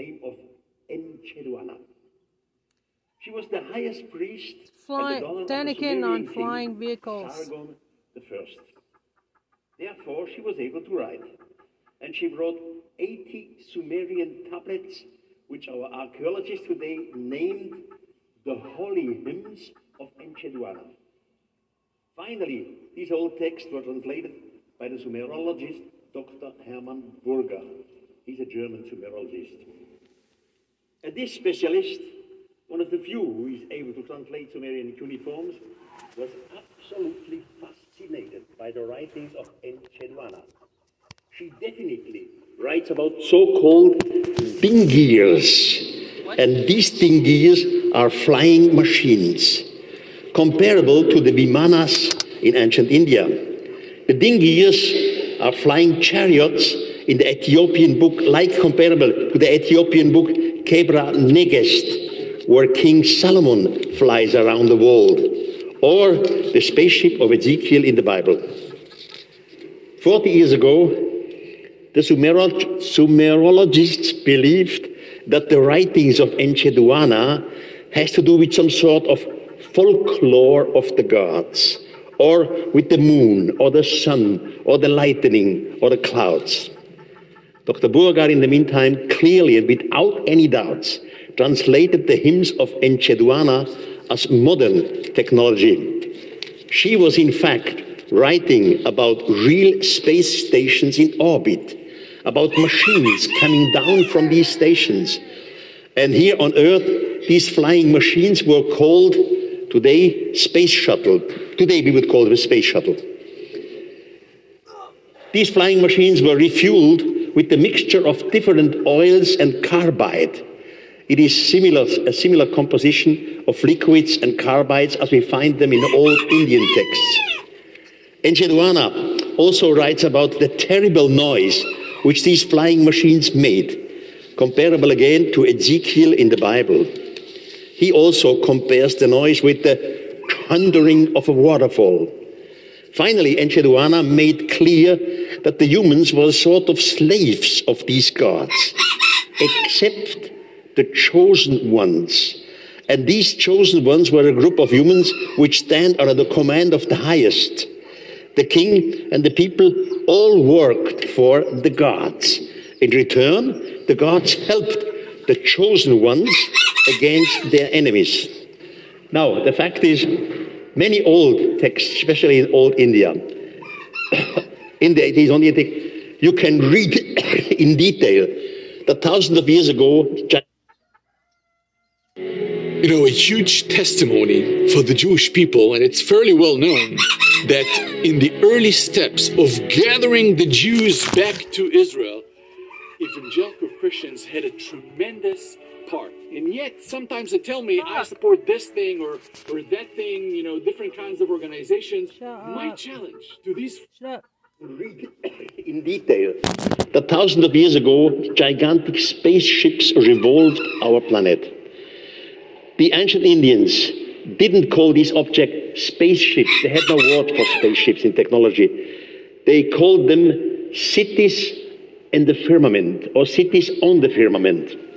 name of Encheduanna. She was the highest priest Fly, and the daughter of the again on flying vehicles. Sargon the first. Therefore, she was able to write, and she wrote 80 Sumerian tablets, which our archaeologists today named the holy hymns of Encheduanna. Finally, these old texts were translated by the Sumerologist Dr. Hermann Burgard. He's a German Sumerologist. And this specialist, one of the few who is able to translate Sumerian cuneiforms, was absolutely fascinated by the writings of Encheduanna. She definitely writes about so-called dingirs. And these dingirs are flying machines, comparable to the vimanas in ancient India. The dingirs are flying chariots in the Ethiopian book, like comparable to the Ethiopian book Kebra Negest, where King Solomon flies around the world, or the spaceship of Ezekiel in the Bible. Forty years ago, the Sumerol- Sumerologists believed that the writings of Encheduanna has to do with some sort of folklore of the gods, or with the moon, or the sun, or the lightning, or the clouds. Dr. Burgard, in the meantime, clearly and without any doubts, translated the hymns of Encheduanna as modern technology. She was, in fact, writing about real space stations in orbit, about machines coming down from these stations. And here on Earth, these flying machines were called today space shuttle. Today we would call them a space shuttle. These flying machines were refueled with a mixture of different oils and carbide. It is similar, a similar composition of liquids and carbides as we find them in old Indian texts. Encheduanna also writes about the terrible noise which these flying machines made, comparable again to Ezekiel in the Bible. He also compares the noise with the thundering of a waterfall. Finally, Encheduanna made clear that the humans were a sort of slaves of these gods, except the chosen ones. And these chosen ones were a group of humans which stand under the command of the highest. The king and the people all worked for the gods. In return, the gods helped the chosen ones against their enemies. Now, the fact is, many old texts, especially in old India, in the 80s, on the 80s, you can read in detail that thousands of years ago, you know, a huge testimony for the Jewish people, and it's fairly well known that in the early steps of gathering the Jews back to Israel, evangelical Christians had a tremendous part. And yet, sometimes they tell me, I support this thing or, or that thing, you know, different kinds of organizations. My challenge to these read in detail that thousands of years ago, gigantic spaceships revolved our planet. The ancient Indians didn't call these objects spaceships. They had no word for spaceships in technology. They called them cities in the firmament or cities on the firmament.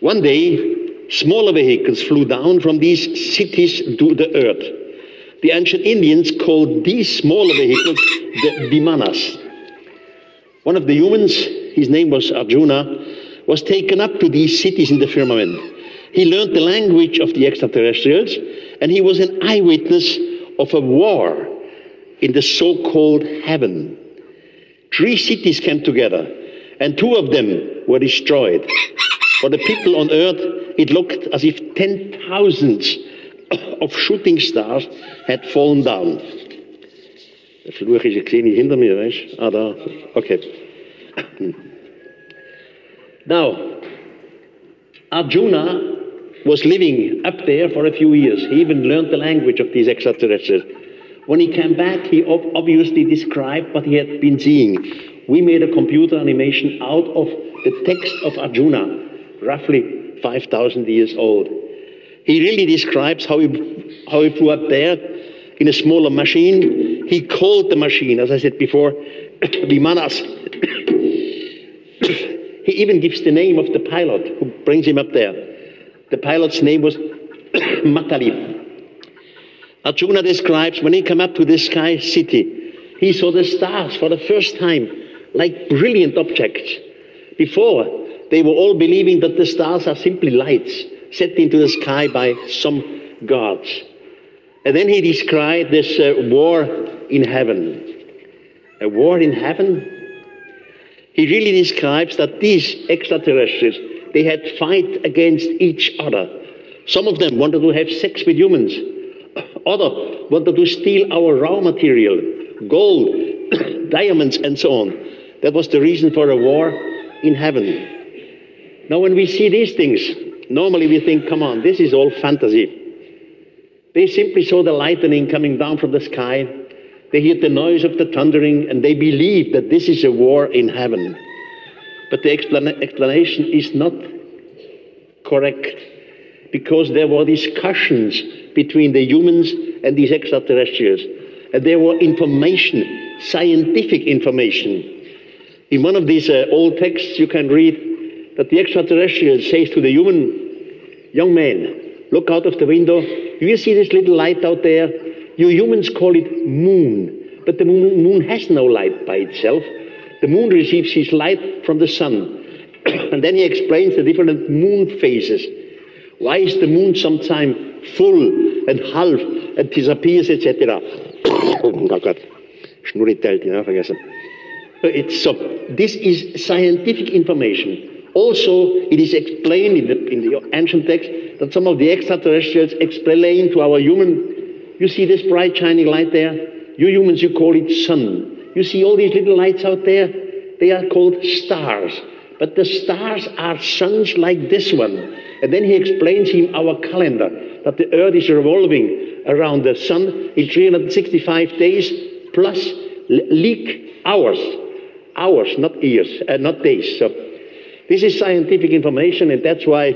One day, smaller vehicles flew down from these cities to the earth. The ancient Indians called these smaller vehicles the Vimanas. One of the humans, his name was Arjuna, was taken up to these cities in the firmament. He learned the language of the extraterrestrials, and he was an eyewitness of a war in the so called heaven. Three cities came together, and two of them were destroyed. For the people on earth, it looked as if ten thousands of shooting stars had fallen down. Der Fluch ist, ich sehe hinter mir, weißt Ah, da. Okay. Now, Arjuna was living up there for a few years. He even learned the language of these extraterrestrials. When he came back, he ob- obviously described what he had been seeing. We made a computer animation out of the text of Arjuna, roughly 5,000 years old. He really describes how he, how he flew up there in a smaller machine. He called the machine, as I said before, Vimanas. he even gives the name of the pilot who brings him up there. The pilot's name was Matali. Arjuna describes when he came up to the sky city, he saw the stars for the first time like brilliant objects. Before, they were all believing that the stars are simply lights set into the sky by some gods. And then he described this uh, war in heaven. A war in heaven? He really describes that these extraterrestrials, they had fight against each other. Some of them wanted to have sex with humans. Other wanted to steal our raw material, gold, diamonds, and so on. That was the reason for a war in heaven. Now, when we see these things, normally we think, come on, this is all fantasy. They simply saw the lightning coming down from the sky. They heard the noise of the thundering, and they believe that this is a war in heaven. But the explanation is not correct because there were discussions between the humans and these extraterrestrials. And there were information, scientific information. In one of these uh, old texts, you can read that the extraterrestrial says to the human, Young man, look out of the window. Do you see this little light out there? You humans call it moon, but the moon, moon has no light by itself. The moon receives its light from the sun. and then he explains the different moon phases. Why is the moon sometimes full and half and disappears, etc.? oh Gott, Schnurritelt, you know, vergessen. It's so, this is scientific information. Also, it is explained in the, in the ancient text that some of the extraterrestrials explain to our human, you see this bright shining light there? You humans, you call it sun. You see all these little lights out there? They are called stars. But the stars are suns like this one. And then he explains him our calendar that the earth is revolving around the sun in 365 days plus leak hours. Hours, not years, uh, not days. So this is scientific information, and that's why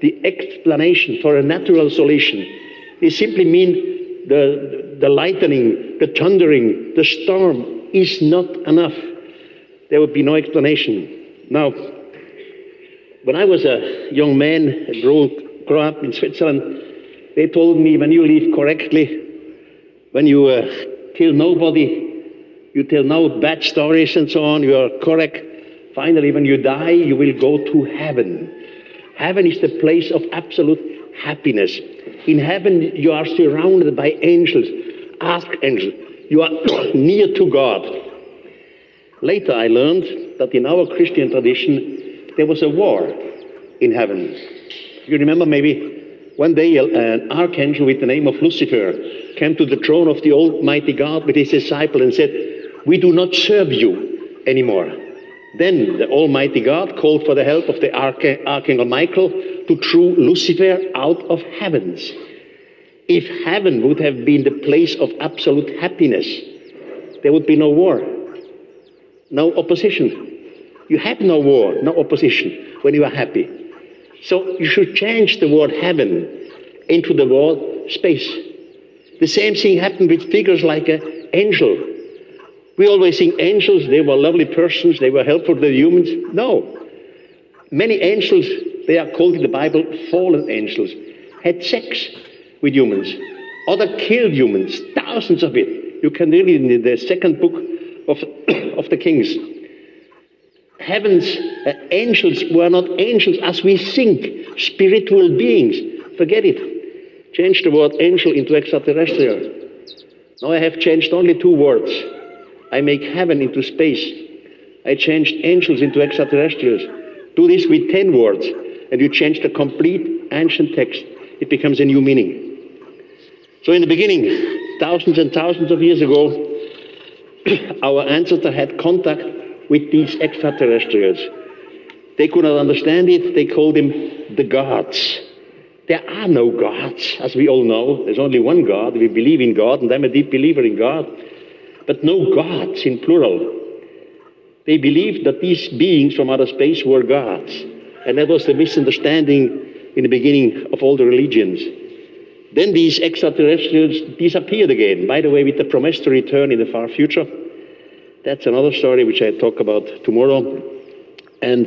the explanation for a natural solution is simply mean the, the lightning, the thundering, the storm is not enough. There would be no explanation. Now, when I was a young man, grew, grew up in Switzerland, they told me when you live correctly, when you uh, kill nobody, you tell no bad stories and so on, you are correct. Finally, when you die, you will go to heaven. Heaven is the place of absolute happiness. In heaven, you are surrounded by angels, archangels. You are near to God. Later, I learned that in our Christian tradition, there was a war in heaven. You remember maybe one day uh, an archangel with the name of Lucifer came to the throne of the Almighty God with his disciple and said, We do not serve you anymore. Then the Almighty God called for the help of the Archangel Michael to throw Lucifer out of heavens. If heaven would have been the place of absolute happiness, there would be no war, no opposition, you have no war, no opposition when you are happy. So you should change the word heaven into the word space. The same thing happened with figures like an angel. We always think angels, they were lovely persons, they were helpful to the humans. No. Many angels, they are called in the Bible fallen angels, had sex with humans. Other killed humans, thousands of it. You can read in the second book of, of the Kings heaven's uh, angels were not angels as we think, spiritual beings. Forget it. Change the word angel into extraterrestrial. Now I have changed only two words. I make heaven into space. I changed angels into extraterrestrials. Do this with ten words, and you change the complete ancient text. It becomes a new meaning. So in the beginning, thousands and thousands of years ago, our ancestors had contact with these extraterrestrials. They could not understand it. They called them the gods. There are no gods, as we all know. There's only one God. We believe in God, and I'm a deep believer in God. But no gods in plural. They believed that these beings from outer space were gods. And that was the misunderstanding in the beginning of all the religions. Then these extraterrestrials disappeared again, by the way, with the promise to return in the far future. That's another story which I talk about tomorrow. And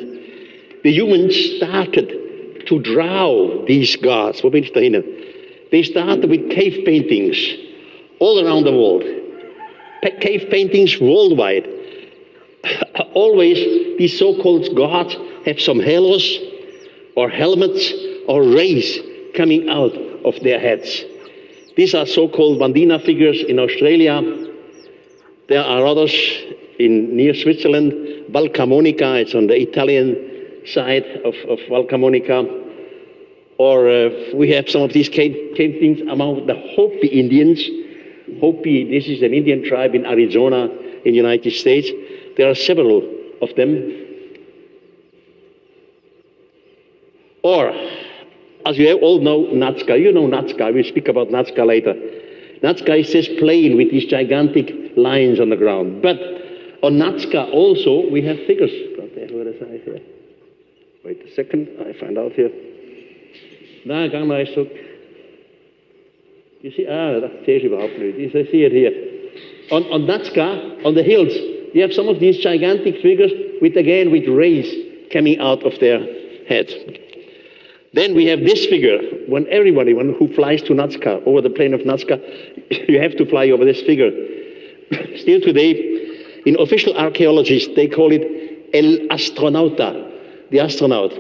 the humans started to draw these gods. They started with cave paintings all around the world. Cave paintings worldwide. Always these so-called gods have some halos or helmets or rays coming out of their heads. These are so-called Wandjina figures in Australia. There are others in near Switzerland. Valcamonica, it's on the Italian side of, of Valcamonica. Or uh, we have some of these cave paintings among the Hopi Indians. Hopi, this is an Indian tribe in Arizona in the United States. There are several of them. Or, as you all know, Nazca. You know Nazca. We'll speak about Nazca later. Nazca is this plane with these gigantic lines on the ground. But on Nazca also we have figures. Wait a second, I find out here. You see, ah, dat zie je überhaupt niet. It here. On, on on the hills, you have some of these gigantic figures with, again, with rays coming out of their head. Then we have this figure. When everybody when, who flies to Nazca, over the plain of Nazca, you have to fly over this figure. Still today, in official archaeologists, they call it El Astronauta, the astronaut.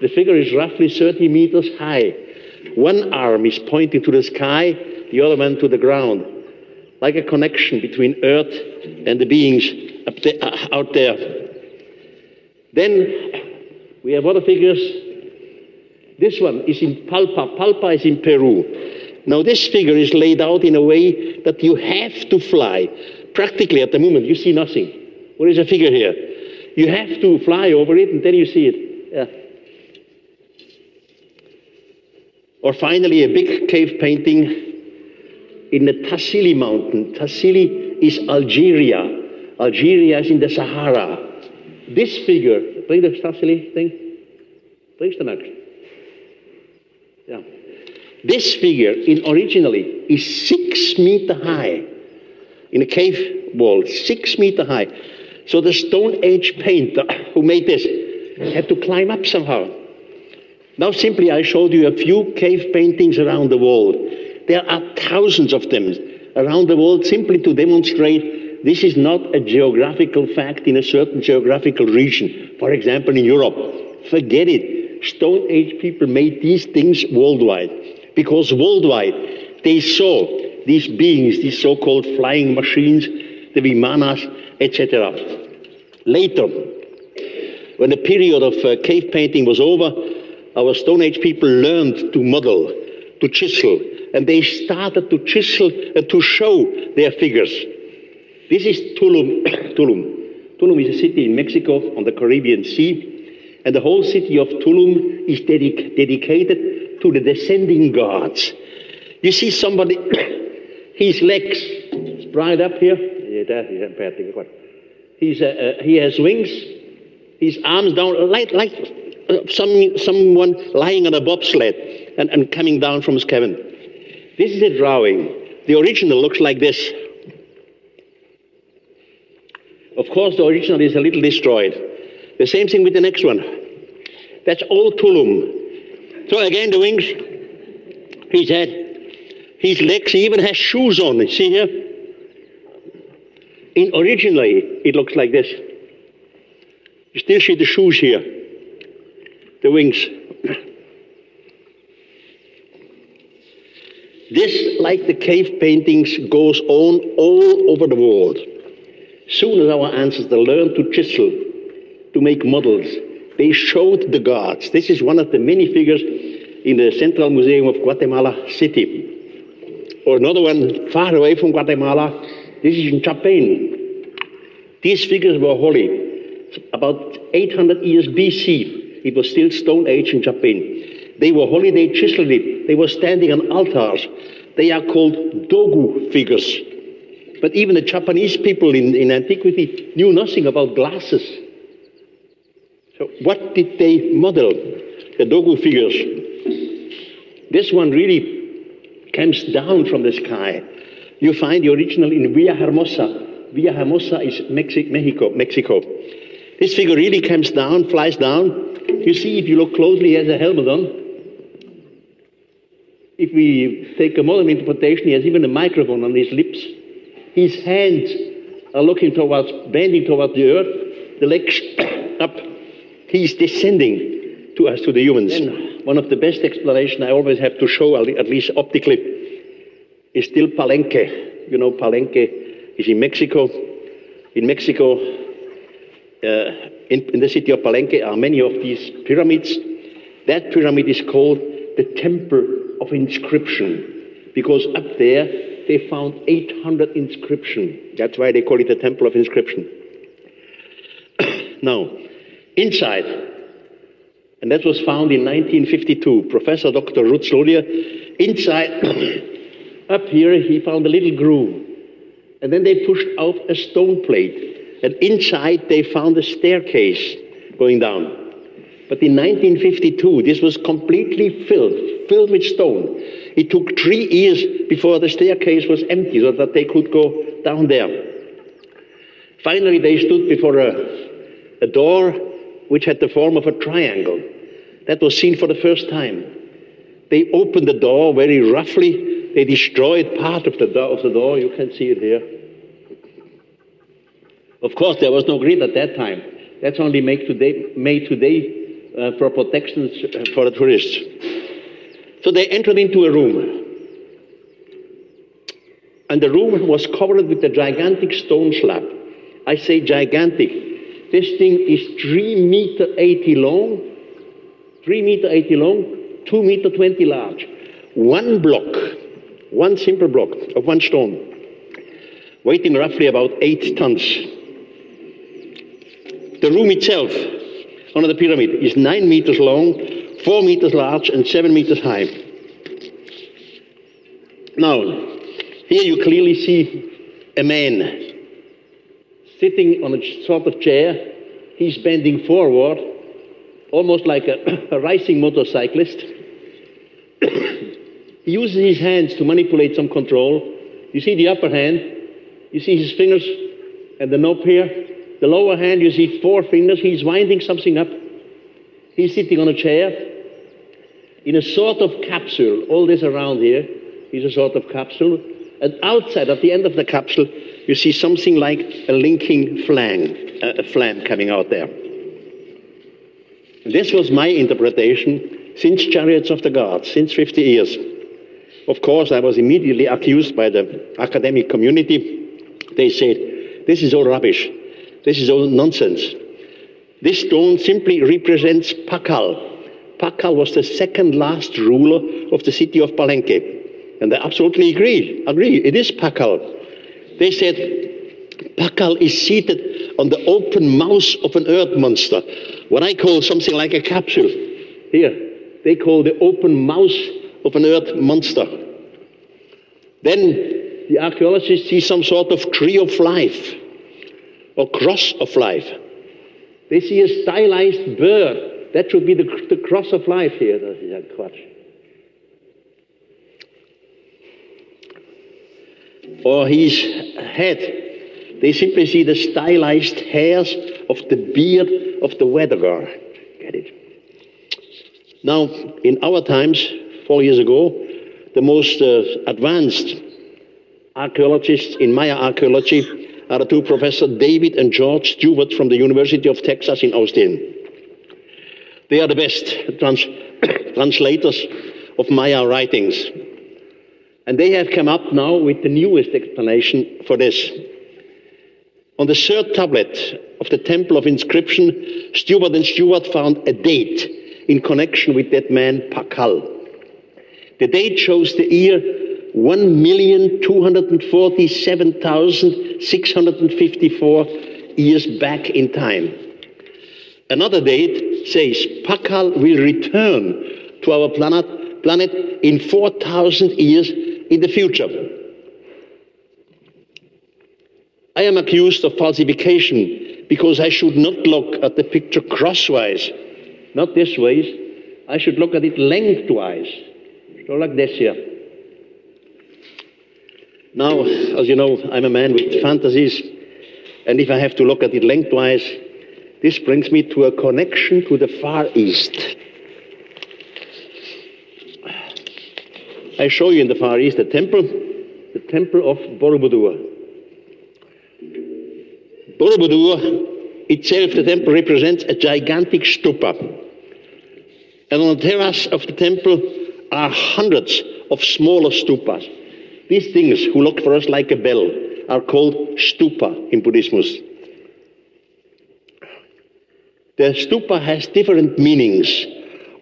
The figure is roughly 30 meters high. One arm is pointing to the sky, the other one to the ground, like a connection between Earth and the beings there, uh, out there. Then we have other figures. This one is in Palpa. Palpa is in Peru. Now, this figure is laid out in a way that you have to fly. Practically, at the moment, you see nothing. What is a figure here? You have to fly over it, and then you see it. Yeah. Or finally, a big cave painting in the Tassili mountain. Tassili is Algeria. Algeria is in the Sahara. This figure, bring the Tassili thing. Bring the next. Yeah. This figure in originally is six meter high in a cave wall, six meter high. So the Stone Age painter who made this had to climb up somehow. Now, simply, I showed you a few cave paintings around the world. There are thousands of them around the world simply to demonstrate this is not a geographical fact in a certain geographical region. For example, in Europe. Forget it. Stone Age people made these things worldwide because worldwide they saw these beings, these so called flying machines, the Vimanas, etc. Later, when the period of uh, cave painting was over, our Stone Age people learned to model, to chisel, and they started to chisel and to show their figures. This is Tulum. Tulum. Tulum is a city in Mexico on the Caribbean Sea, and the whole city of Tulum is dedic- dedicated to the descending gods. You see somebody, his legs spread up here. He's, uh, uh, he has wings, his arms down, like, like some, someone lying on a bobsled and, and coming down from his cabin. This is a drawing. The original looks like this. Of course, the original is a little destroyed. The same thing with the next one. That's all Tulum. So again, the wings, his head, his legs, he even has shoes on. See here? In originally, it looks like this. You still see the shoes here the wings. This, like the cave paintings, goes on all over the world. Soon as our ancestors learned to chisel, to make models, they showed the gods. This is one of the many figures in the Central Museum of Guatemala City. Or another one far away from Guatemala. This is in Japan. These figures were holy. About 800 years BC, it was still Stone Age in Japan. They were holiday chiseled. They were standing on altars. They are called dogu figures. But even the Japanese people in, in antiquity knew nothing about glasses. So what did they model? The dogu figures. This one really comes down from the sky. You find the original in Villa Hermosa. Villa Hermosa is Mexico. Mexico. This figure really comes down, flies down. You see, if you look closely, he has a helmet on. If we take a modern interpretation, he has even a microphone on his lips. His hands are looking towards, bending towards the earth, the legs up. He's descending to us, to the humans. And one of the best explanations I always have to show, at least optically, is still Palenque. You know, Palenque is in Mexico. In Mexico, Uh, in, in the city of Palenque are many of these pyramids. That pyramid is called the Temple of Inscription because up there they found 800 inscription. That's why they call it the Temple of Inscription. now, inside, and that was found in 1952, Professor Dr. Ruz inside, up here, he found a little groove. And then they pushed out a stone plate. And inside, they found a staircase going down. But in 1952, this was completely filled, filled with stone. It took three years before the staircase was empty so that they could go down there. Finally, they stood before a, a door which had the form of a triangle. That was seen for the first time. They opened the door very roughly. They destroyed part of the, of the door. You can see it here. Of course, there was no grid at that time. That's only made today, made today uh, for protection uh, for the tourists. So they entered into a room. And the room was covered with a gigantic stone slab. I say gigantic. This thing is 3 meter 80 long, 3 meter 80 long, 2 meter 20 large. One block, one simple block of one stone, weighing roughly about 8 tons. The room itself, under the pyramid, is 9 meters long, 4 meters large, and 7 meters high. Now, here you clearly see a man sitting on a sort of chair. He's bending forward, almost like a, a racing motorcyclist. he uses his hands to manipulate some control. You see the upper hand, you see his fingers and the knob here. The lower hand, you see four fingers. He's winding something up. He's sitting on a chair in a sort of capsule. All this around here is a sort of capsule. And outside, at the end of the capsule, you see something like a linking flang, uh, a flame coming out there. This was my interpretation since Chariots of the Gods, since 50 years. Of course, I was immediately accused by the academic community. They said, this is all rubbish. This is all nonsense. This stone simply represents Pakal. Pakal was the second last ruler of the city of Palenque. And they absolutely agree. Agree. It is Pakal. They said Pakal is seated on the open mouth of an earth monster. What I call something like a capsule. Here, they call the open mouth of an earth monster. Then the archaeologists see some sort of tree of life or cross of life. They see a stylized bird. That should be the, the cross of life here. Das ist Quatsch. or his head. They simply see the stylized hairs of the beard of the weatherguard. Get it? Now, in our times, four years ago, the most uh, advanced archaeologists in Maya archaeology are two professors David and George Stuart from the University of Texas in Austin. They are the best trans translators of Maya writings. And they have come up now with the newest explanation for this. On the third tablet of the Temple of Inscription, Stuart and Stuart found a date in connection with that man Pakal. The date shows the year 1,247,654 years back in time. Another date says Pakal will return to our planet, planet in 4,000 years in the future. I am accused of falsification because I should not look at the picture crosswise, not this way. I should look at it lengthwise, so like this here. Now, as you know, I'm a man with fantasies, and if I have to look at it lengthwise, This brings me to a connection to the Far East. I show you in the Far East the temple, the temple of Borobudur. Borobudur itself, the temple represents a gigantic stupa. And on the terrace of the temple are hundreds of smaller stupas. These things, who look for us like a bell, are called stupa in Buddhism. The stupa has different meanings.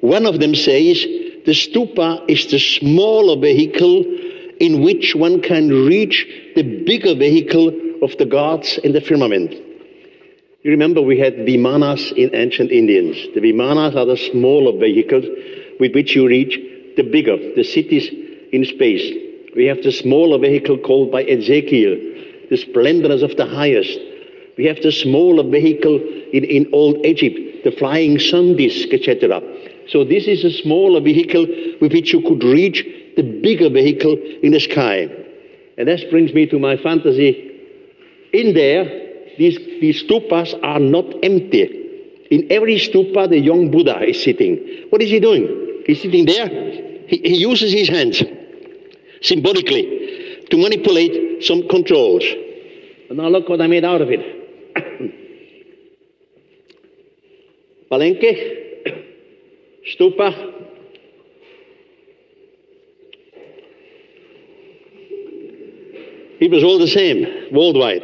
One of them says the stupa is the smaller vehicle in which one can reach the bigger vehicle of the gods in the firmament. You remember we had vimanas in ancient Indians. The vimanas are the smaller vehicles with which you reach the bigger, the cities in space. We have the smaller vehicle called by Ezekiel, the splendorness of the highest. We have the smaller vehicle in, in old Egypt, the flying sun disk, etc. So this is a smaller vehicle with which you could reach the bigger vehicle in the sky. And that brings me to my fantasy. In there, these, these stupas are not empty. In every stupa, the young Buddha is sitting. What is he doing? He's sitting there. He, he uses his hands symbolically to manipulate some controls. And now look what I made out of it. Palenque, stupa, it was all the same worldwide.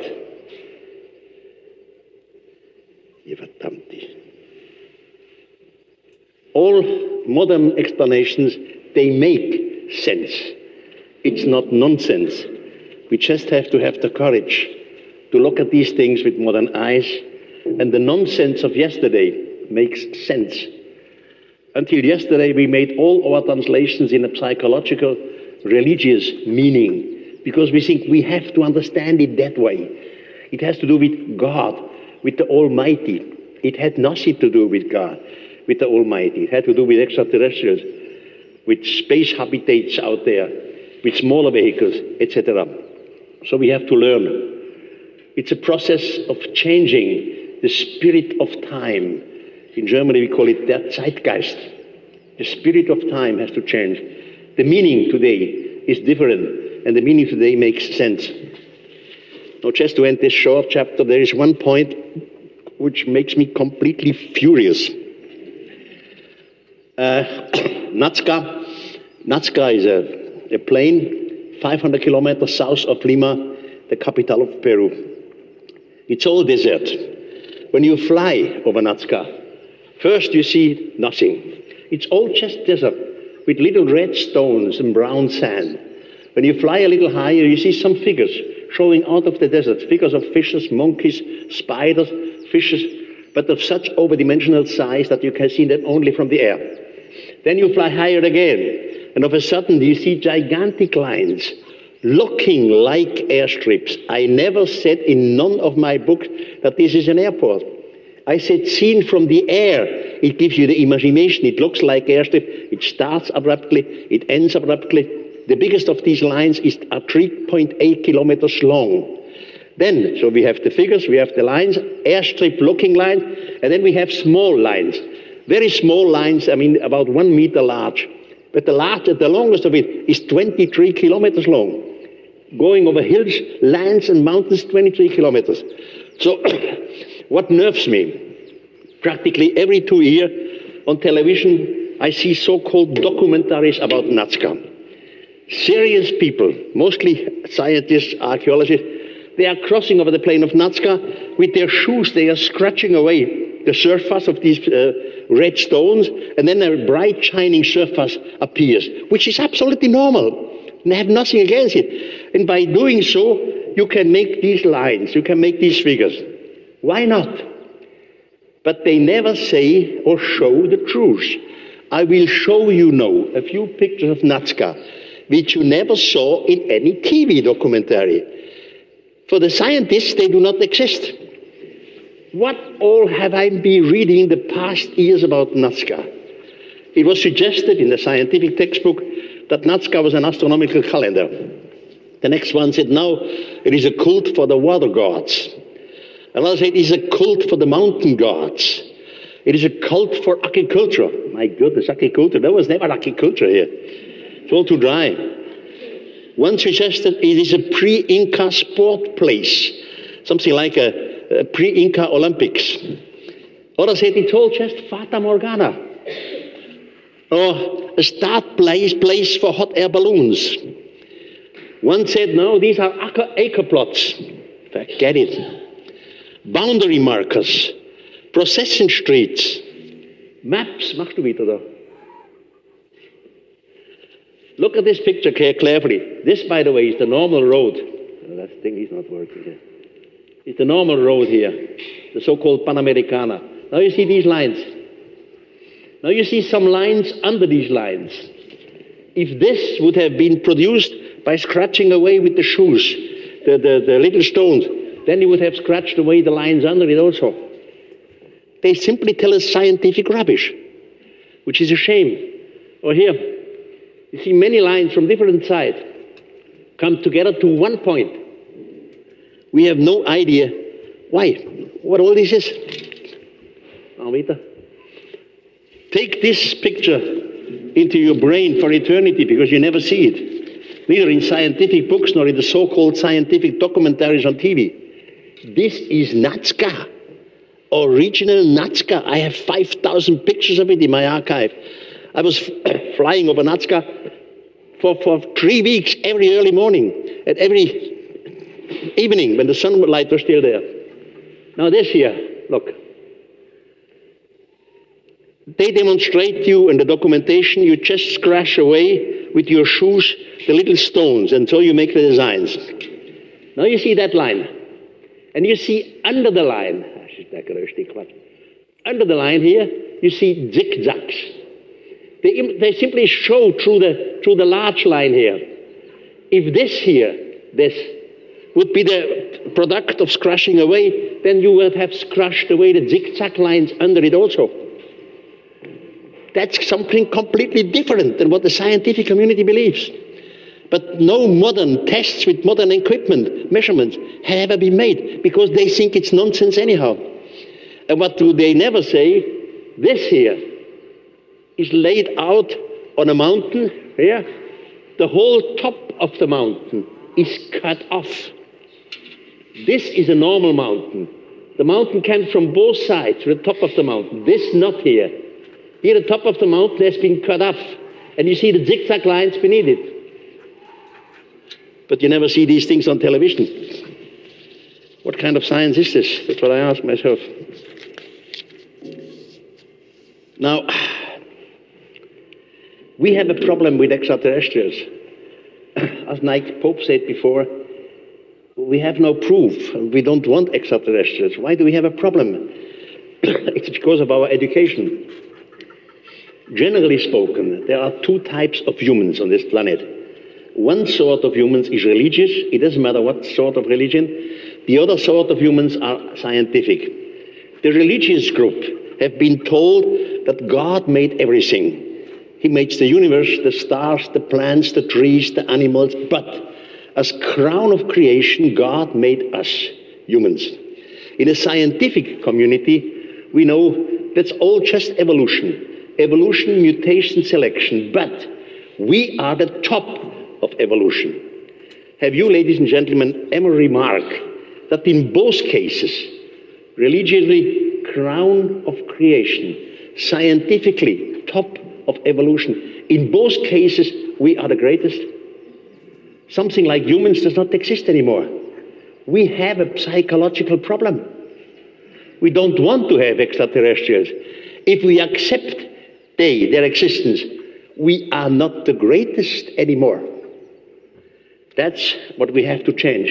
All modern explanations, they make sense. It's not nonsense. We just have to have the courage to look at these things with modern eyes, and the nonsense of yesterday makes sense. Until yesterday, we made all our translations in a psychological, religious meaning because we think we have to understand it that way. It has to do with God, with the Almighty. It had nothing to do with God with the Almighty. It had to do with extraterrestrials, with space habitats out there, with smaller vehicles, etc. So we have to learn. It's a process of changing the spirit of time. In Germany, we call it der Zeitgeist. The spirit of time has to change. The meaning today is different, and the meaning today makes sense. Now, just to end this short chapter, there is one point which makes me completely furious. Uh, Natska, Nazca is a, a plain 500 kilometers south of Lima, the capital of Peru. It's all desert. When you fly over Nazca, first you see nothing. It's all just desert with little red stones and brown sand. When you fly a little higher, you see some figures showing out of the desert figures of fishes, monkeys, spiders, fishes, but of such overdimensional size that you can see them only from the air. Then you fly higher again, and of a sudden you see gigantic lines looking like airstrips. I never said in none of my books that this is an airport. I said seen from the air, it gives you the imagination. It looks like airstrip. It starts abruptly, it ends abruptly. The biggest of these lines is at 3.8 kilometers long. Then, so we have the figures, we have the lines, airstrip looking lines, and then we have small lines. Very small lines, I mean, about one meter large. But the largest, the longest of it is 23 kilometers long. Going over hills, lands, and mountains, 23 kilometers. So, what nerves me? Practically every two years on television, I see so called documentaries about Nazca. Serious people, mostly scientists, archaeologists, they are crossing over the plain of Nazca with their shoes, they are scratching away the surface of these uh, red stones, and then a bright shining surface appears, which is absolutely normal. And I have nothing against it. And by doing so, you can make these lines, you can make these figures. Why not? But they never say or show the truth. I will show you now a few pictures of Nazca, which you never saw in any TV documentary. For the scientists, they do not exist. What all have I been reading in the past years about Nazca? It was suggested in the scientific textbook that Nazca was an astronomical calendar. The next one said, no, it is a cult for the water gods. Another said it is a cult for the mountain gods. It is a cult for agriculture. My goodness, agriculture. There was never agriculture here. It's all too dry. One suggested it is a pre-Inca sport place, something like a, a pre-Inca Olympics. Others said it's all just Fata Morgana. Or a start place, place for hot air balloons. One said, no, these are acre, acre plots. Forget it. Boundary markers, procession streets, maps. Machst du wieder da? Look at this picture carefully. This, by the way, is the normal road. Oh, that thing is not working. It's the normal road here, the so-called Panamericana. Now you see these lines. Now you see some lines under these lines. If this would have been produced by scratching away with the shoes, the, the, the little stones, then you would have scratched away the lines under it also. They simply tell us scientific rubbish, which is a shame. Or here, you see many lines from different sides come together to one point. We have no idea why, what all this is. Take this picture into your brain for eternity because you never see it, neither in scientific books nor in the so called scientific documentaries on TV. This is Nazca, original Nazca. I have 5,000 pictures of it in my archive. I was flying over Nazca for, for three weeks every early morning at every evening when the sunlight was still there. Now, this here, look. They demonstrate you in the documentation, you just scratch away with your shoes the little stones, so you make the designs. Now you see that line. And you see under the line, under the line here, you see zigzags. They, they simply show through the, through the large line here. If this here, this, would be the product of scratching away, then you would have scratched away the zigzag lines under it also. That's something completely different than what the scientific community believes. But no modern tests with modern equipment, measurements, have ever been made because they think it's nonsense anyhow. And what do they never say? This here is laid out on a mountain here. The whole top of the mountain is cut off. This is a normal mountain. The mountain comes from both sides to the top of the mountain. This not here. Here, the top of the mountain has been cut off, and you see the zigzag lines beneath it. But you never see these things on television. What kind of science is this? That's what I ask myself. Now, we have a problem with extraterrestrials. As Nick Pope said before, we have no proof. We don't want extraterrestrials. Why do we have a problem? it's because of our education. Generally spoken, there are two types of humans on this planet. One sort of humans is religious, it doesn't matter what sort of religion. The other sort of humans are scientific. The religious group have been told that God made everything. He makes the universe, the stars, the plants, the trees, the animals, but as crown of creation, God made us humans. In a scientific community, we know that's all just evolution evolution, mutation, selection, but we are the top of evolution. Have you, ladies and gentlemen, ever remarked that in both cases, religiously crown of creation, scientifically top of evolution, in both cases, we are the greatest? Something like humans does not exist anymore. We have a psychological problem. We don't want to have extraterrestrials. If we accept they, their existence, we are not the greatest anymore. That's what we have to change.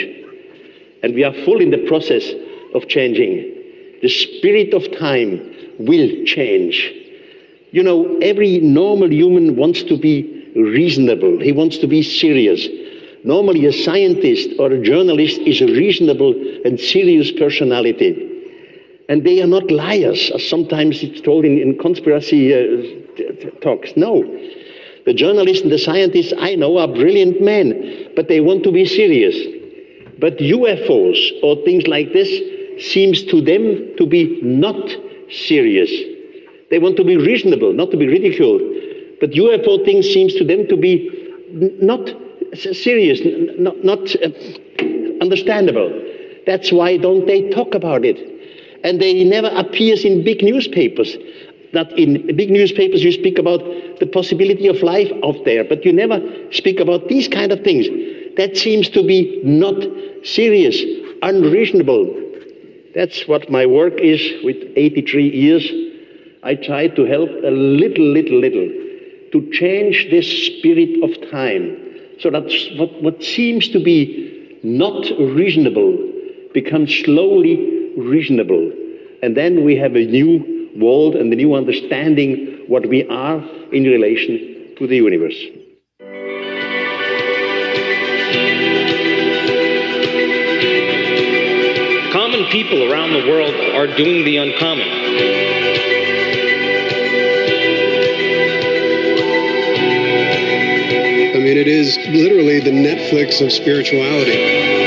And we are full in the process of changing. The spirit of time will change. You know, every normal human wants to be reasonable, he wants to be serious. Normally, a scientist or a journalist is a reasonable and serious personality. And they are not liars, as sometimes it's told in, in conspiracy uh, talks. No. The journalists and the scientists I know are brilliant men, but they want to be serious. But UFOs or things like this, seems to them to be not serious. They want to be reasonable, not to be ridiculed. But UFO things seems to them to be not serious, not, not uh, understandable. That's why don't they talk about it? And they never appears in big newspapers. That in big newspapers you speak about the possibility of life out there, but you never speak about these kind of things. That seems to be not serious, unreasonable. That's what my work is with 83 years. I try to help a little, little, little to change this spirit of time so that what, what seems to be not reasonable becomes slowly reasonable. And then we have a new world and a new understanding what we are in relation to the universe. Common people around the world are doing the uncommon. Mean, it is literally the Netflix of spirituality.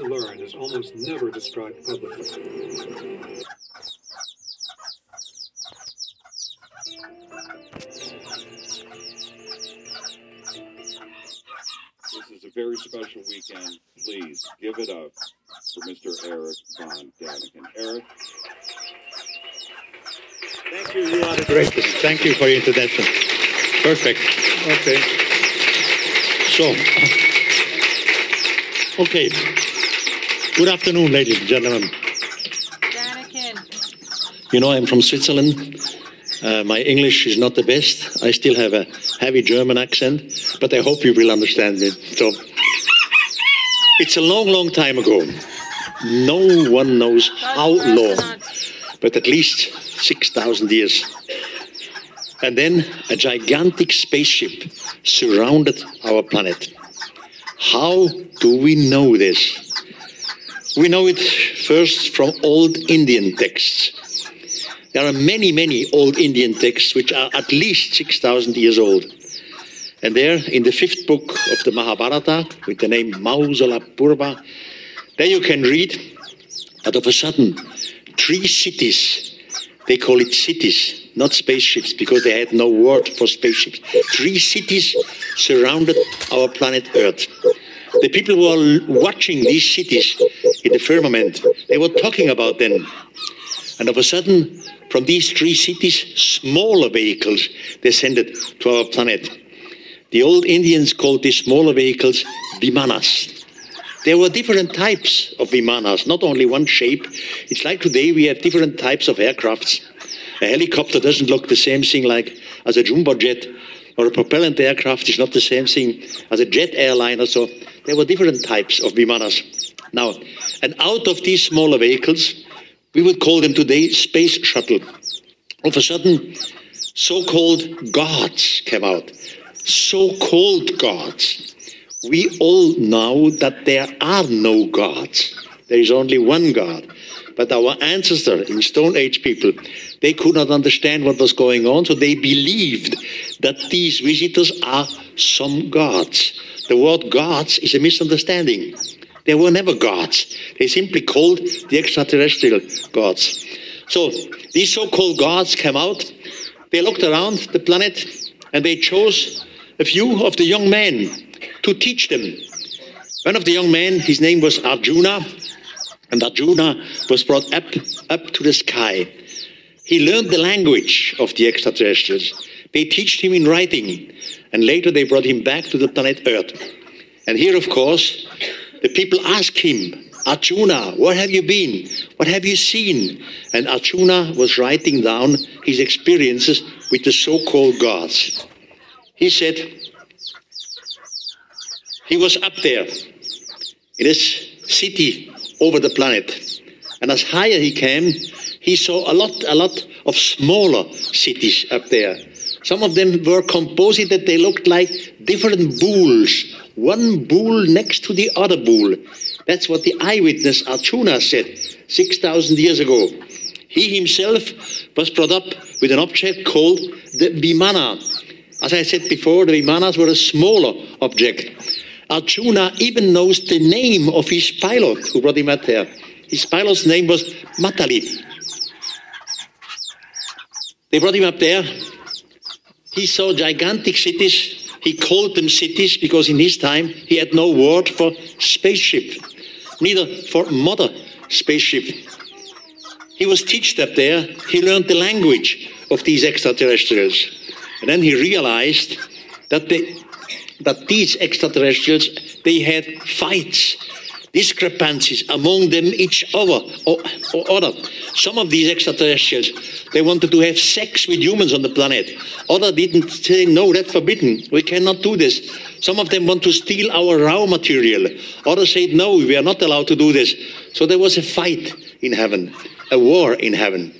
To learn is almost never described publicly. This is a very special weekend. Please give it up for Mr. Eric Von Däniken. Eric, Thank you. You are the greatest. Thank you for your introduction. Perfect. Okay. So, okay. Good afternoon, ladies and gentlemen. Däniken. You know, I'm from Switzerland. Uh, my English is not the best. I still have a heavy German accent, but I hope you will understand me. So, it's a long, long time ago. No one knows how long, but at least 6,000 years. And then a gigantic spaceship surrounded our planet. How do we know this? We know it first from old Indian texts. There are many, many old Indian texts which are at least 6,000 years old. And there, in the fifth book of the Mahabharata, with the name Mausala Purva, there you can read that of a sudden, three cities, they call it cities, not spaceships, because they had no word for spaceships. Three cities surrounded our planet Earth. The people who are watching these cities in the firmament, they were talking about them. And of a sudden, from these three cities, smaller vehicles descended to our planet. The old Indians called these smaller vehicles vimanas. There were different types of vimanas, not only one shape. It's like today we have different types of aircrafts. A helicopter doesn't look the same thing like as a jumbo jet, or a propellant aircraft is not the same thing as a jet airliner. So there were different types of vimanas. Now, and out of these smaller vehicles, we would call them today space shuttle. All of a sudden, so-called gods came out. So-called gods. We all know that there are no gods. There is only one God. But our ancestors, in Stone Age people, they could not understand what was going on, so they believed that these visitors are some gods. The word gods is a misunderstanding. They were never gods. They simply called the extraterrestrial gods. So these so-called gods came out. They looked around the planet and they chose a few of the young men to teach them. One of the young men, his name was Arjuna, and Arjuna was brought up up to the sky. He learned the language of the extraterrestrials. They taught him in writing, and later they brought him back to the planet Earth. And here, of course, the people ask him, Arjuna, where have you been? What have you seen? And Arjuna was writing down his experiences with the so-called gods. He said, he was up there in this city over the planet. And as higher he came, he saw a lot, a lot of smaller cities up there. Some of them were composited, they looked like different bulls, one bull next to the other bull. That's what the eyewitness Arjuna said 6,000 years ago. He himself was brought up with an object called the Vimana. As I said before, the Vimanas were a smaller object. Arjuna even knows the name of his pilot who brought him up there. His pilot's name was Matali. They brought him up there. He saw gigantic cities. He called them cities because in his time he had no word for spaceship, neither for mother spaceship. He was taught up there. He learned the language of these extraterrestrials. And then he realized that, they, that these extraterrestrials, they had fights discrepancies among them each other or, or other. Some of these extraterrestrials, they wanted to have sex with humans on the planet. Others didn't say, no, that's forbidden. We cannot do this. Some of them want to steal our raw material. Others said, no, we are not allowed to do this. So there was a fight in heaven, a war in heaven,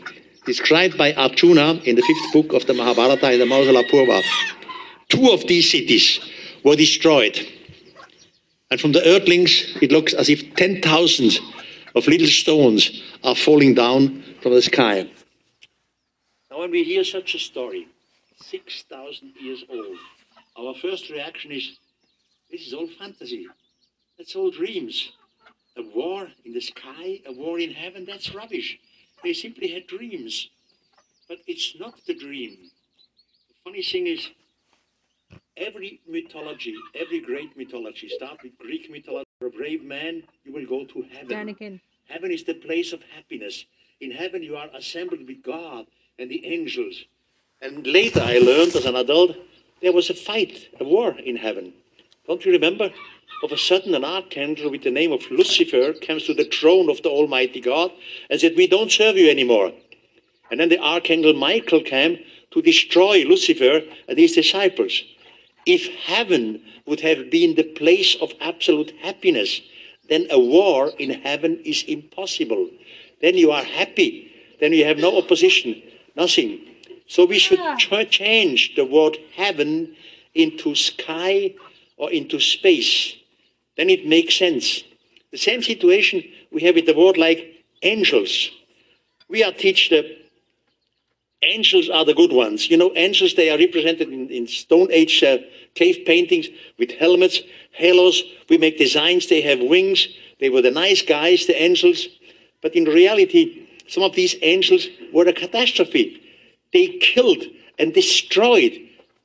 described by Arjuna in the fifth book of the Mahabharata in the Mausala Purva. Two of these cities were destroyed and from the earthlings, it looks as if 10,000 of little stones are falling down from the sky. Now, when we hear such a story, 6,000 years old, our first reaction is this is all fantasy. That's all dreams. A war in the sky, a war in heaven, that's rubbish. They simply had dreams. But it's not the dream. The funny thing is, every mythology, every great mythology, start with Greek mythology. For a brave man, you will go to heaven. Däniken. Heaven is the place of happiness. In heaven, you are assembled with God and the angels. And later, I learned as an adult, there was a fight, a war in heaven. Don't you remember? Of a sudden, an archangel with the name of Lucifer comes to the throne of the Almighty God and said, We don't serve you anymore. And then the archangel Michael came to destroy Lucifer and his disciples. If heaven would have been the place of absolute happiness, then a war in heaven is impossible. Then you are happy. Then you have no opposition, nothing. So we should change the word heaven into sky or into space. Then it makes sense. The same situation we have with the word like angels. We are taught that angels are the good ones. You know, angels, they are represented in, in Stone Age uh, cave paintings with helmets, halos. We make designs, they have wings. They were the nice guys, the angels. But in reality, some of these angels were a catastrophe. They killed and destroyed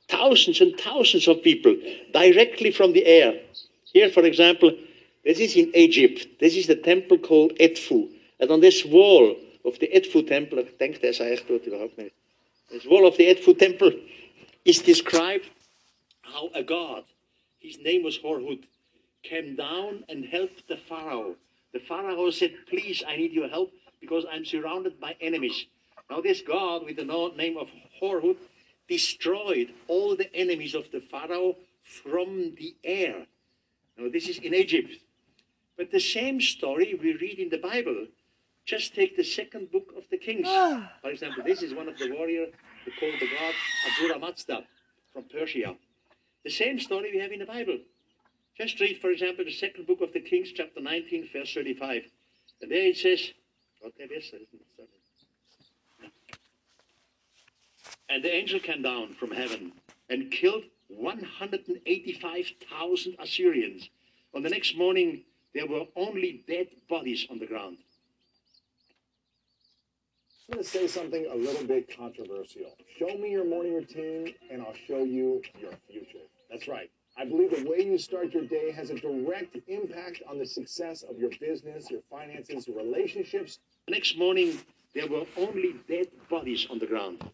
thousands and thousands of people directly from the air. Here, for example, this is in Egypt. This is the temple called Edfu. And on this wall of the Edfu temple, ik denk dat is echt überhaupt niet. This wall of the Edfu temple is described how a god, his name was Horhut, came down and helped the Pharaoh. The Pharaoh said, Please, I need your help because I'm surrounded by enemies. Now, this god with the name of Horhut destroyed all the enemies of the Pharaoh from the air. Now, this is in Egypt. But the same story we read in the Bible. Just take the second book of the Kings. Ah. For example, this is one of the warriors who called the god Ahura Mazda from Persia. The same story we have in the Bible. Just read, for example, the second book of the Kings, chapter 19, verse 35. And there it says, and the angel came down from heaven and killed 185,000 Assyrians. On the next morning, there were only dead bodies on the ground. I'm going to say something a little bit controversial. Show me your morning routine, and I'll show you your future. That's right. I believe the way you start your day has a direct impact on the success of your business, your finances, your relationships. Next morning, there were only dead bodies on the ground.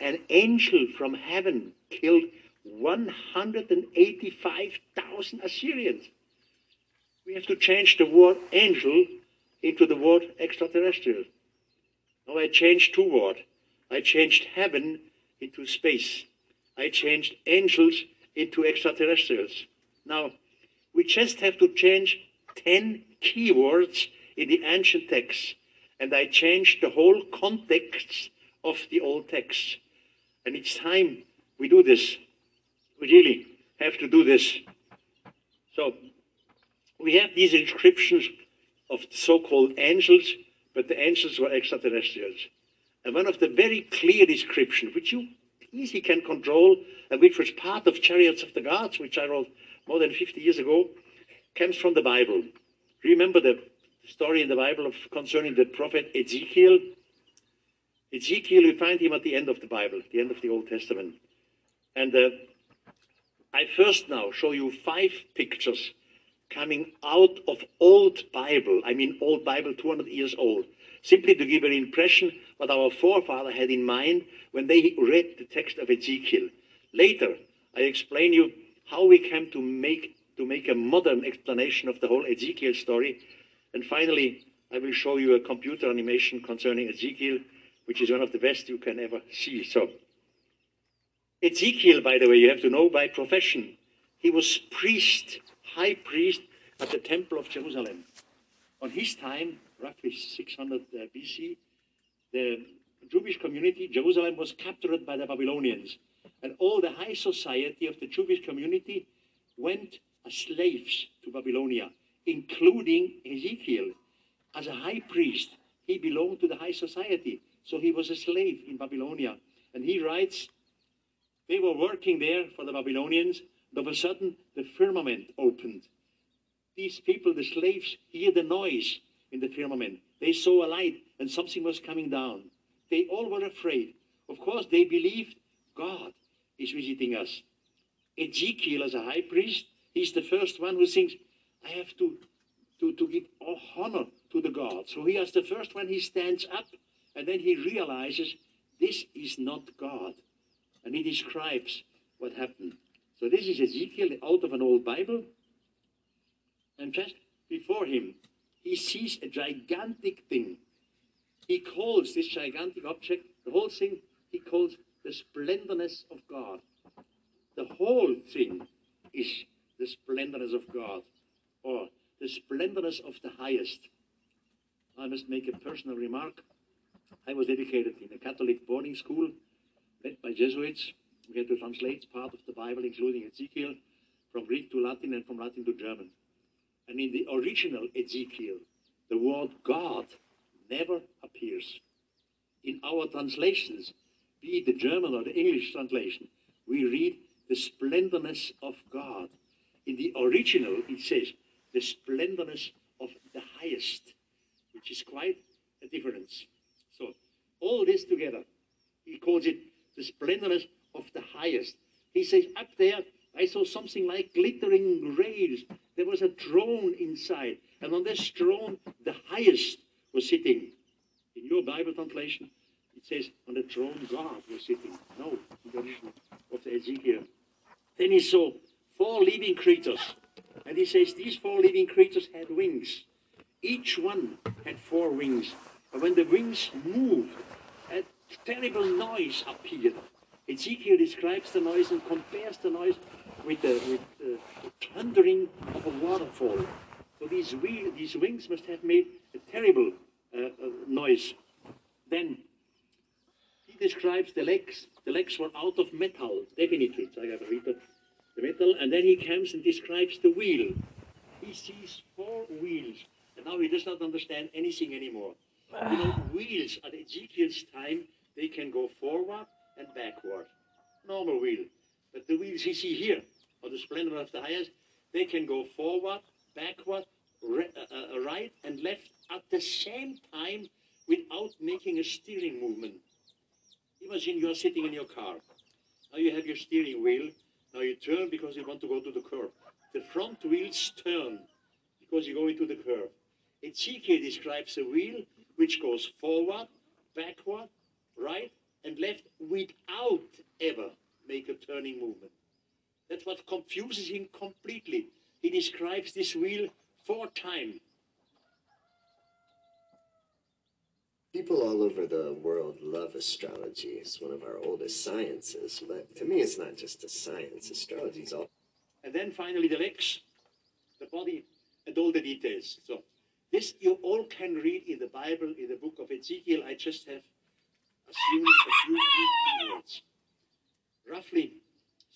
An angel from heaven killed 185,000 Assyrians. We have to change the word angel into the word extraterrestrial. Now I changed two words. I changed heaven into space. I changed angels into extraterrestrials. Now, we just have to change 10 keywords in the ancient texts, and I changed the whole context of the old text. And it's time we do this. We really have to do this. So, we have these inscriptions of so called angels, but the ancients were extraterrestrials. And one of the very clear descriptions, which you easily can control, and which was part of Chariots of the Gods, which I wrote more than 50 years ago, comes from the Bible. Remember the story in the Bible of concerning the prophet Ezekiel? Ezekiel, we find him at the end of the Bible, the end of the Old Testament. And uh, I first now show you five pictures coming out of old Bible. I mean, old Bible, 200 years old. Simply to give an impression what our forefather had in mind when they read the text of Ezekiel. Later, I explain you how we came to make to make a modern explanation of the whole Ezekiel story. And finally, I will show you a computer animation concerning Ezekiel, which is one of the best you can ever see. So, Ezekiel, by the way, you have to know by profession, he was priest, high priest at the Temple of Jerusalem. On his time, roughly 600 uh, BC, the Jewish community, Jerusalem, was captured by the Babylonians. And all the high society of the Jewish community went as slaves to Babylonia, including Ezekiel. As a high priest, he belonged to the high society. So he was a slave in Babylonia. And he writes, they were working there for the Babylonians, of a sudden the firmament opened. These people, the slaves, hear the noise in the firmament. They saw a light and something was coming down. They all were afraid. Of course, they believed God is visiting us. Ezekiel, as a high priest, he's the first one who thinks, I have to, to, to give honor to the God. So he is the first one, he stands up and then he realizes this is not God. And he describes what happened. So this is Ezekiel out of an old Bible. And just before him, he sees a gigantic thing. He calls this gigantic object, the whole thing, he calls the splendorness of God. The whole thing is the splendorness of God, or the splendorness of the highest. I must make a personal remark. I was educated in a Catholic boarding school led by Jesuits. We had to translate part of the Bible, including Ezekiel, from Greek to Latin and from Latin to German. And in the original Ezekiel, the word God never appears. In our translations, be it the German or the English translation, we read the splendorness of God. In the original, it says the splendorness of the highest, which is quite a difference. So, all this together, he calls it the splendorness of the highest. He says, Up there, I saw something like glittering rails. There was a throne inside, and on this throne, the highest was sitting. In your Bible translation, it says, On the throne, God was sitting. No, in the original of the Ezekiel. Then he saw four living creatures. And he says these four living creatures had wings. Each one had four wings. And when the wings moved, a terrible noise appeared. Ezekiel describes the noise and compares the noise with the, with the thundering of a waterfall. So these, wheel, these wings must have made a terrible uh, uh, noise. Then he describes the legs. The legs were out of metal, definitely. I have read the metal, and then he comes and describes the wheel. He sees four wheels, and now he does not understand anything anymore. You know, wheels at Ezekiel's time, they can go forward and backward. Normal wheel. But the wheels you see here, or the splendor of the highest, they can go forward, backward, uh, uh, right and left at the same time without making a steering movement. Imagine you are sitting in your car. Now you have your steering wheel. Now you turn because you want to go to the curb. The front wheels turn because you go into the curve. Ezekiel describes a wheel which goes forward, backward, right, and left without ever make a turning movement. That's what confuses him completely. He describes this wheel four times. People all over the world love astrology. It's one of our oldest sciences, but to me, it's not just a science. Astrology is all. And then finally the legs, the body, and all the details. So this you all can read in the Bible, in the book of Ezekiel. I just have a key words. Roughly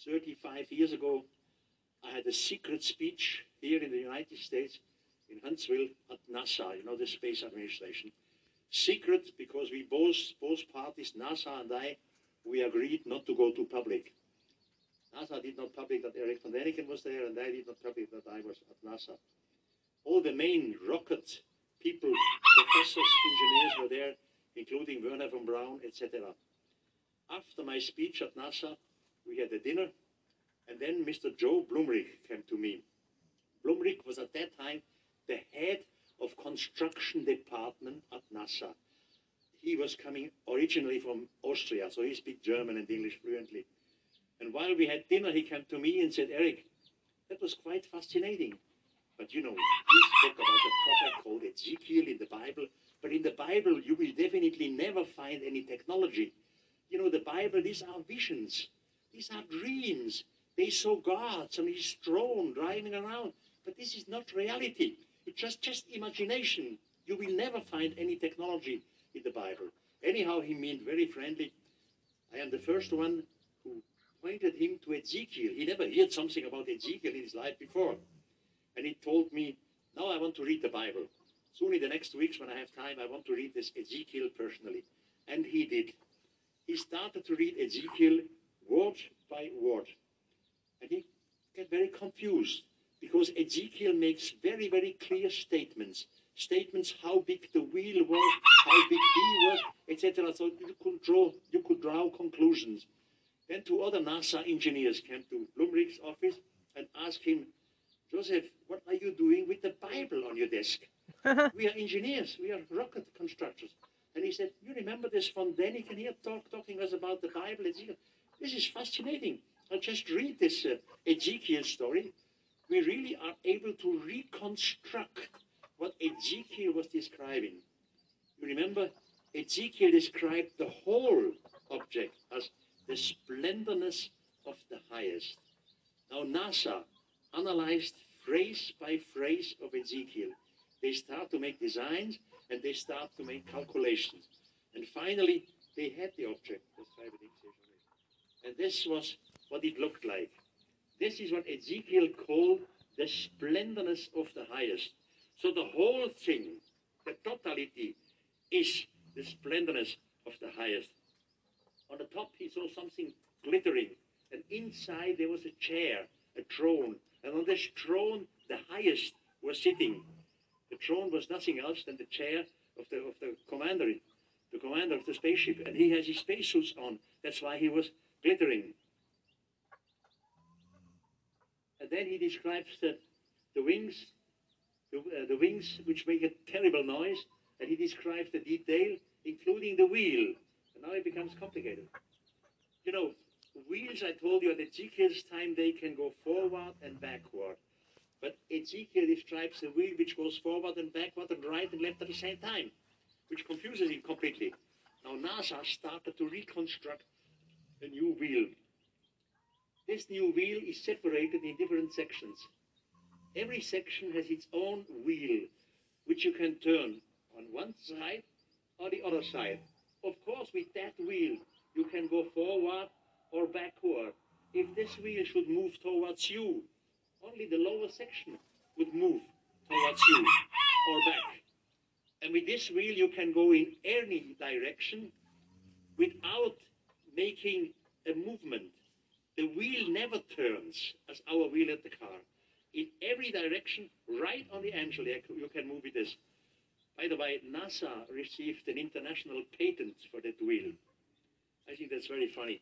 35 years ago, I had a secret speech here in the United States, in Huntsville, at NASA, you know, the Space Administration. Secret because we both, both parties, NASA and I, we agreed not to go to public. NASA did not public that Erich von Däniken was there, and I did not public that I was at NASA. All the main rocket people, professors, engineers were there. Including Wernher von Braun, etc. After my speech at NASA, we had a dinner, and then Mr. Joe Blumrich came to me. Blumrich was at that time the head of construction department at NASA. He was coming originally from Austria, so he speaks German and English fluently. And while we had dinner, he came to me and said, Eric, that was quite fascinating. But you know, he spoke about a prophet called Ezekiel in the Bible. But in the Bible, you will definitely never find any technology. You know, the Bible, these are visions. These are dreams. They saw gods on his throne driving around. But this is not reality. It's just, just imagination. You will never find any technology in the Bible. Anyhow, he meant very friendly. I am the first one who pointed him to Ezekiel. He never heard something about Ezekiel in his life before. And he told me, now I want to read the Bible. Soon in the next weeks, when I have time, I want to read this Ezekiel personally. And he did. He started to read Ezekiel word by word. And he got very confused because Ezekiel makes very, very clear statements. Statements how big the wheel was, how big he was, etc. So you could draw, you could draw conclusions. Then two other NASA engineers came to Blumrich's office and asked him, Joseph, what are you doing with the Bible on your desk? We are engineers, we are rocket constructors. And he said, You remember this von Däniken talk, talking us about the Bible? Ezekiel? This is fascinating. I'll just read this uh, Ezekiel story. We really are able to reconstruct what Ezekiel was describing. You remember, Ezekiel described the whole object as the splendorness of the highest. Now, NASA analyzed phrase by phrase of Ezekiel. They start to make designs and they start to make calculations. And finally, they had the object. And this was what it looked like. This is what Ezekiel called the splendorness of the highest. So the whole thing, the totality, is the splendorness of the highest. On the top, he saw something glittering, and inside there was a chair, a throne, and on this throne, the highest was sitting. The throne was nothing else than the chair of the of the commander, the commander of the spaceship, and he has his spacesuits on. That's why he was glittering. And then he describes the, the wings, the, uh, the wings which make a terrible noise, and he describes the detail, including the wheel. And now it becomes complicated. You know, wheels, I told you at Ezekiel's time, they can go forward and backward. But Ezekiel describes a wheel which goes forward and backward and right and left at the same time, which confuses him completely. Now NASA started to reconstruct a new wheel. This new wheel is separated in different sections. Every section has its own wheel, which you can turn on one side or the other side. Of course, with that wheel, you can go forward or backward. If this wheel should move towards you, only the lower section would move towards you or back. And with this wheel, you can go in any direction without making a movement. The wheel never turns as our wheel at the car. In every direction, right on the angel, you can move with this. By the way, NASA received an international patent for that wheel. I think that's very funny.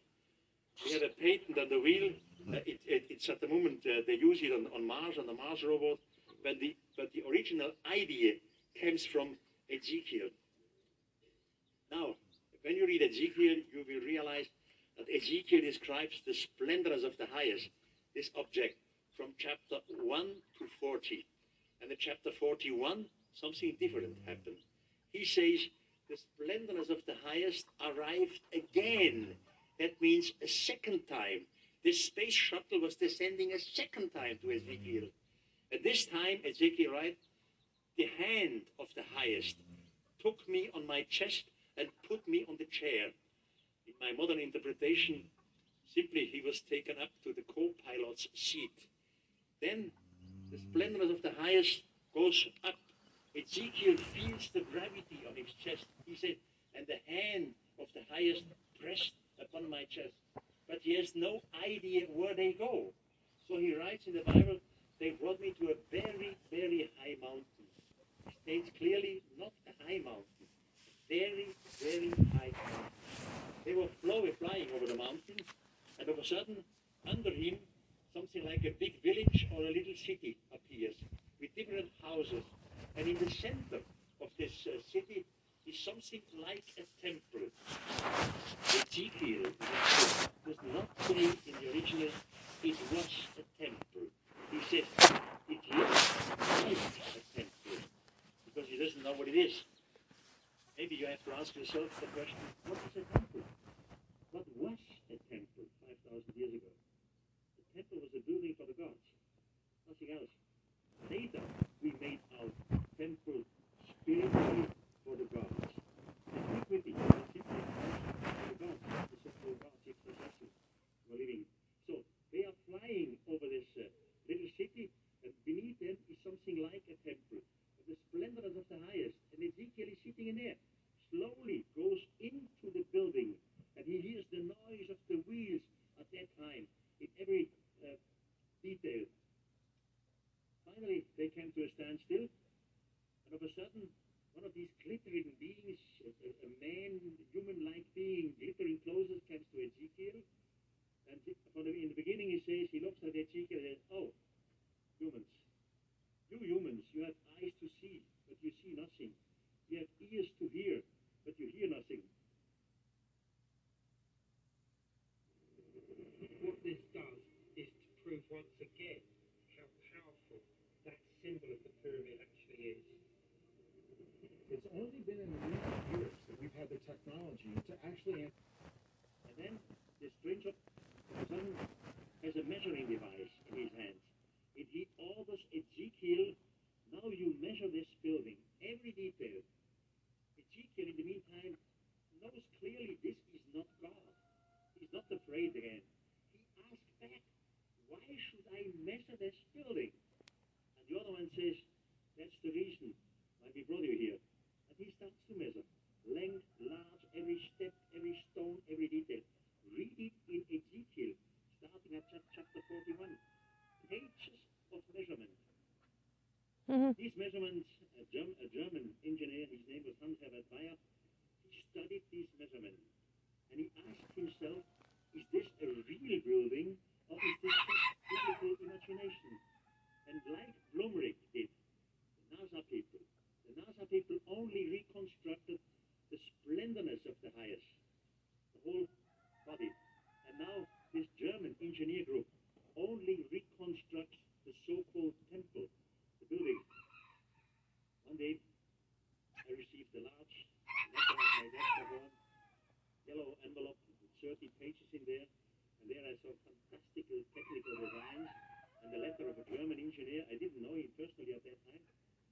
We have a patent on the wheel. Uh, it, it, it's at the moment uh, they use it on, on Mars on the Mars robot, but the but the original idea comes from Ezekiel. Now, when you read Ezekiel, you will realize that Ezekiel describes the splendors of the highest, this object, from chapter 1 to 40. And in chapter 41, something different happened. He says, the splendors of the highest arrived again. That means a second time. This space shuttle was descending a second time to Ezekiel. At this time, Ezekiel writes, the hand of the highest took me on my chest and put me on the chair. In my modern interpretation, simply he was taken up to the co-pilot's seat. Then the splendor of the highest goes up. Ezekiel feels the gravity on his chest. He said, and the hand of the highest pressed upon my chest. But he has no idea where they go. So he writes in the Bible, they brought me to a very, very high mountain. It states clearly not a high mountain. very, very high. mountain. They were flying over the mountain, and of a sudden, under him, something like a big village or a little city appears with different houses. And in the center of this uh, city is something like a temple. The Ezekiel does not say in the original it was a temple. He said it is a temple because he doesn't know what it is. Maybe you have to ask yourself the question, what is a temple? What was a temple 5,000 years ago? The temple was a building for the gods, nothing else. Later, we made our temple spiritually for the was simply for the so-called gods, extraterrestrials were living. So they are flying over this uh, little city, and beneath them is something like a temple. The splendor of the highest, and Ezekiel is sitting in there. Slowly goes into the building, and he hears the noise of the wheels at that time in every uh, detail. Finally, they came to a standstill, and of a sudden, one of these glittering beings, a, a, man, human-like being, glittering clothes, comes to Ezekiel. And in the beginning, he says, he looks at Ezekiel and says, "Oh, humans, you humans, you have eyes to see, but you see nothing. You have ears to hear, but you hear nothing." What this does is to prove once again how powerful that symbol of the pyramid actually is. It's only been in recent years that we've had the technology to actually And then the stranger has a measuring device in his hands. And he orders Ezekiel, now you measure this building, every detail. Ezekiel, in the meantime, knows clearly this is not God. He's not afraid again. He asks back, why should I measure this building? And the other one says, that's the reason why we brought you here. He starts to measure. Length, large, every step, every stone, every detail. Read it in Ezekiel, starting at chap- chapter 41. Pages of measurement. Mm-hmm. These measurements, a, Germ- a German engineer, his name was Hans Herbert Beier, he studied these measurements. And he asked himself, is this a real building or is this just biblical imagination? And like Blumrich did, the NASA people, the NASA people only reconstructed the splendorness of the highest, the whole body. And now this German engineer group only reconstructs the so-called temple, the building. One day, I received a large letter my yellow envelope with 30 pages in there, and there I saw fantastic technical designs and the letter of a German engineer. I didn't know him personally at that time,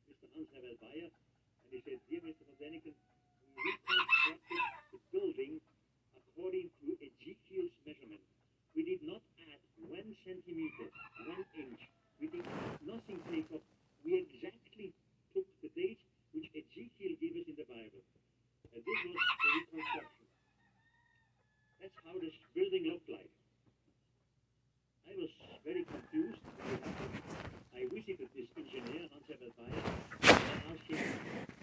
Mr. Herbert Beier, and he said, Dear Mr. von Däniken, we reconstructed the building according to Ezekiel's measurement. We did not add one centimeter, one inch. We did nothing take off. We exactly took the date which Ezekiel gave us in the Bible. And this was the reconstruction. That's how this building looked like. I was very confused. I visited this engineer, Hans Beier, and asked him,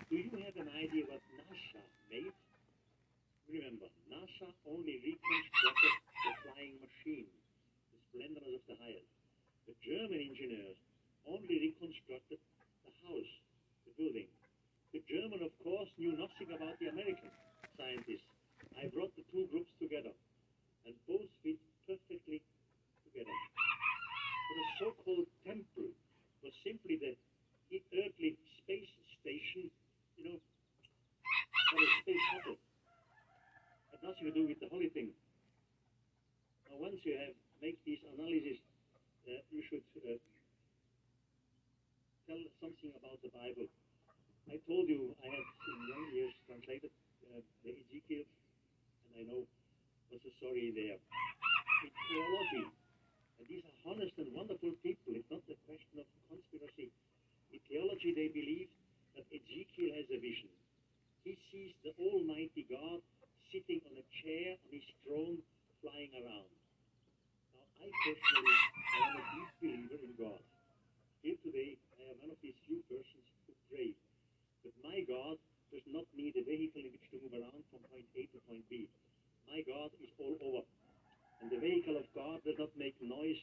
Do you have an idea what NASA made? Remember, NASA only reconstructed the flying machine, the splendor of the highest. The German engineers only reconstructed the house, the building. The German, of course, knew nothing about the American scientists. I brought the two groups together, and both fit perfectly together. For the so-called temple was simply the earthly space station, you know, for the space shuttle. Had nothing to do with the holy thing. Now, once you have make these analyses, uh, you should uh, tell something about the Bible. I told you I have in young years translated uh, the Ezekiel, and I know what's the story there. In theology, and these are honest and wonderful people. It's not a question of conspiracy. In theology, they believe that Ezekiel has a vision. He sees the Almighty God sitting on a chair on his throne, flying around. Now, I personally am a deep believer in God. Here today, I am one of these few persons who pray. But my God does not need a vehicle in which to move around from point A to point B. My God is all over does not make noise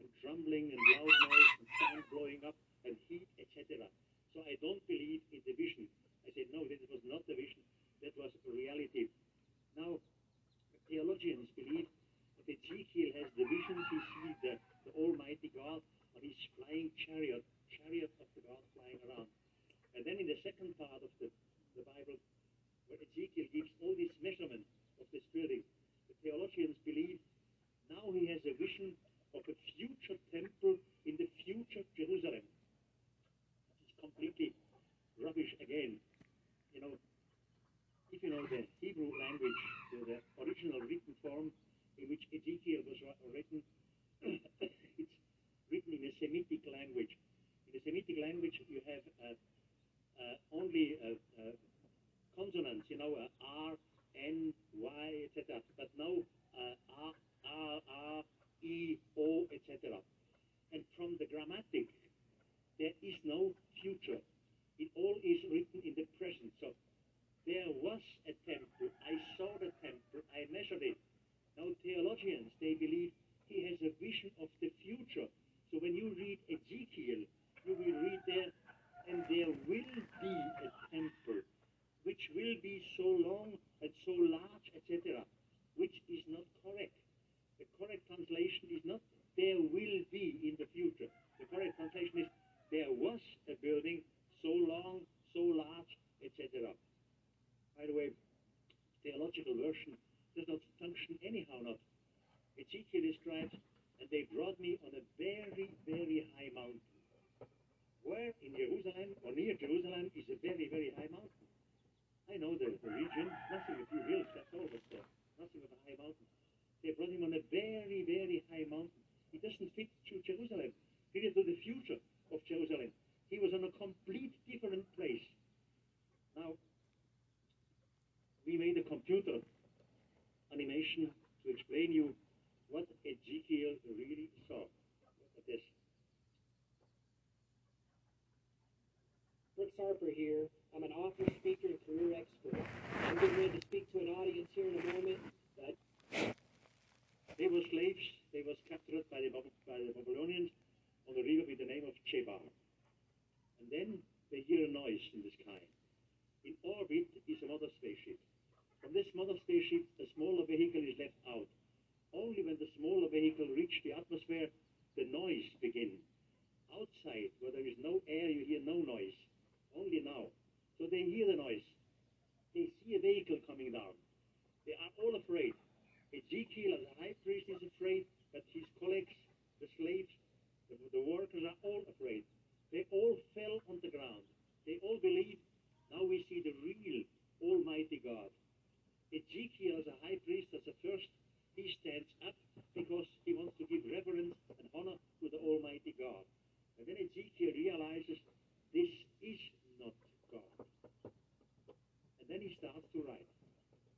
and rumbling and loud noise and sound blowing up and heat, etc. So I don't believe in the vision. I said, no, this was not the vision. That was a reality. Now, theologians believe that Ezekiel has the visions. He sees the, the Almighty God on his flying chariot, chariot of the God flying around. And then in the second part of the, the Bible, where Ezekiel gives all these measurements of this building, the theologians believe now he has a vision of a future temple in the future Jerusalem. It's completely rubbish again. You know, if you know the Hebrew language, the, original written form in which Ezekiel was written, it's written in a Semitic language. In the Semitic language, you have uh, uh, only uh, uh, consonants, you know, R, N, Y, etc. But no R, R, R, E, O, etc. And from the grammatic, there is no future. It all is written in the present. So there was a temple. I saw the temple. I measured it. Now theologians, they believe he has a vision of the future. So when you read Ezekiel, you will read there, and there will be a temple, which will be so long and so large, etc., which is not correct. The correct translation is not there will be in the future. The correct translation is there was a building so long, so large, etc. By the way, theological version does not function anyhow not. Ezekiel describes, and they brought me on a very, very high mountain. Where in Jerusalem or near Jerusalem is a very, very high mountain. I know the, the region, nothing a few hills, that's all, but uh, nothing of a high mountain. They brought him on a very, very high mountain. He doesn't fit to Jerusalem. Didn't know the future of Jerusalem. He was on a complete different place. Now, we made a computer animation to explain you what Ezekiel really saw. Look at this. Brooks Harper here. I'm an author, speaker, and career expert. I'm getting ready to speak to an audience here in a moment They were slaves. They was captured by the, by the Babylonians on the river with the name of Chebar. And then they hear a noise in the sky. In orbit is a mother spaceship. From this mother spaceship, a smaller vehicle is left out. Only when the smaller vehicle reaches the atmosphere, the noise begins. Outside, where there is no air, you hear no noise. Only now. So they hear the noise. They see a vehicle coming down. They are all afraid. Ezekiel, as a high priest, is afraid that his colleagues, the slaves, the, the workers are all afraid. They all fell on the ground. They all believe now we see the real Almighty God. Ezekiel, as a high priest, as a first, he stands up because he wants to give reverence and honor to the Almighty God. And then Ezekiel realizes this is not God. And then he starts to write,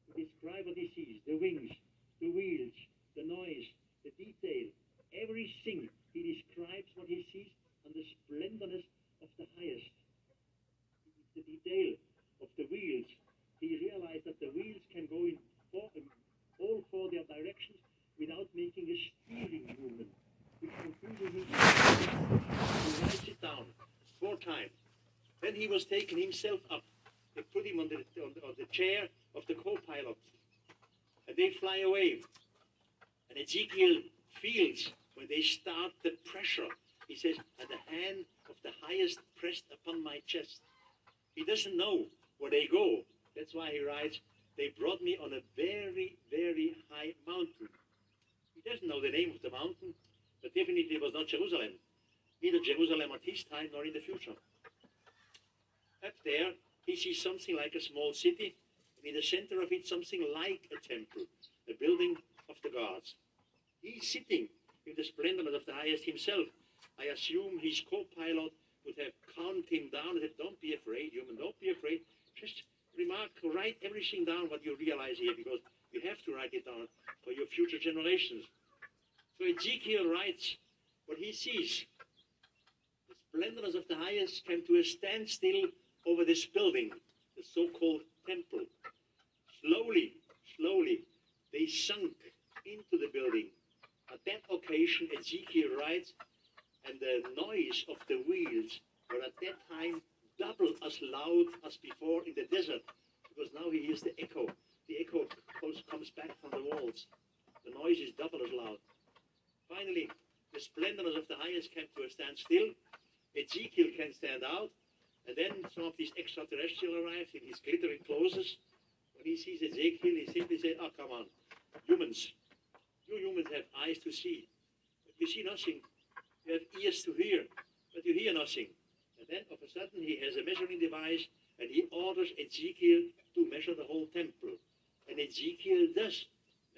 to describe what he sees the wings, the wheels, the noise, the detail, everything. He describes what he sees and the splendorness of the highest. The detail of the wheels. He realized that the wheels can go in four, in um, all four their directions without making a steering movement. He writes it down four times. Then he was taken himself up. They put him on the, on the, on the chair of the co-pilot. They fly away. And Ezekiel feels when they start the pressure. He says, and the hand of the highest pressed upon my chest. He doesn't know where they go. That's why he writes, they brought me on a very, very high mountain. He doesn't know the name of the mountain, but definitely it was not Jerusalem. Neither Jerusalem at his time nor in the future. Up there, he sees something like a small city, and in the center of it, something like a temple, a building of the gods. He's sitting in the splendor of the highest himself. I assume his co-pilot would have calmed him down and said, don't be afraid, human, don't be afraid. Just remark, write everything down what you realize here, because you have to write it down for your future generations. So Ezekiel writes what he sees. The splendors of the highest came to a standstill over this building, the so-called temple. Slowly, slowly, they sunk into the building. At that occasion, Ezekiel writes, and the noise of the wheels were at that time double as loud as before in the desert, because now he hears the echo. The echo comes, back from the walls. The noise is double as loud. Finally, the splendors of the highest came to a standstill. Ezekiel can stand out, and then some of these extraterrestrial arrive in his glittering clothes. When he sees Ezekiel, he simply said, Oh, come on, humans. You humans have eyes to see, but you see nothing. You have ears to hear, but you hear nothing. And then, of a sudden, he has a measuring device, and he orders Ezekiel to measure the whole temple. And Ezekiel does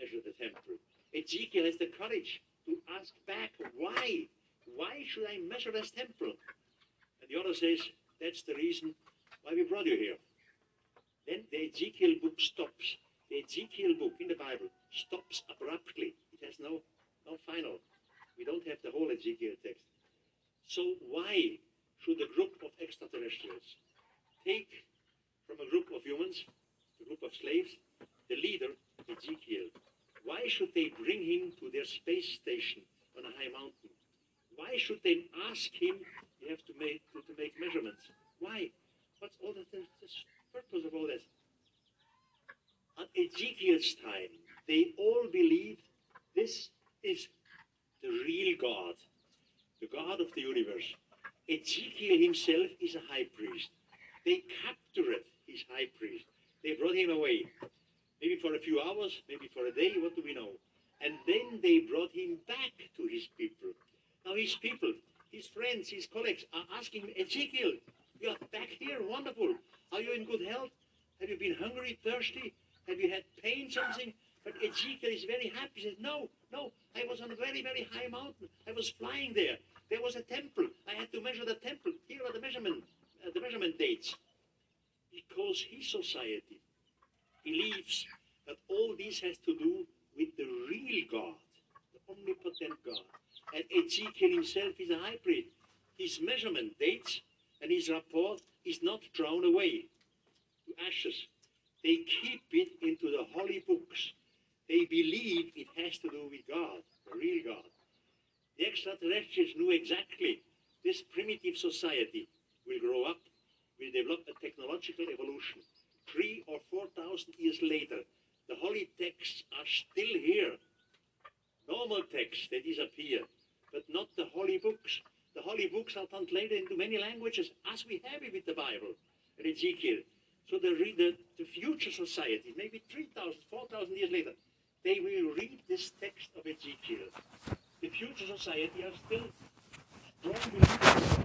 measure the temple. Ezekiel has the courage to ask back, why? Why should I measure this temple? And the other says, that's the reason why we brought you here. Then the Ezekiel book stops. The Ezekiel book in the Bible stops abruptly. It has no, no final. We don't have the whole Ezekiel text. So why should a group of extraterrestrials take from a group of humans, a group of slaves, the leader, Ezekiel? Why should they bring him to their space station on a high mountain? Why should they ask him, you have to make, to, make measurements? Why? What's all the, the, the purpose of all this? At Ezekiel's time, they all believed this is the real God, the God of the universe. Ezekiel himself is a high priest. They captured his high priest. They brought him away. Maybe for a few hours, maybe for a day, what do we know? And then they brought him back to his people. Now his people, his friends, his colleagues are asking Ezekiel, you are back here, wonderful. Are you in good health? Have you been hungry, thirsty? Have you had pain, something? But Ezekiel is very happy. He says, No, no, I was on a very, very high mountain. I was flying there. There was a temple. I had to measure the temple. Here are the measurement, uh, the measurement dates. Because his society believes that all this has to do with the real God, the omnipotent God. And Ezekiel himself is a hybrid. His measurement dates and his report is not thrown away to ashes. They keep it into the holy books. They believe it has to do with God, the real God. The extraterrestrials knew exactly this primitive society will grow up, will develop a technological evolution. Three or four thousand years later, the holy texts are still here. Normal texts, they disappear, but not the holy books. The holy books are translated into many languages, as we have it with the Bible and Ezekiel. So the, the, the future society, maybe 3,000, 4,000 years later, they will read this text of Ezekiel. The future society are still strong believers,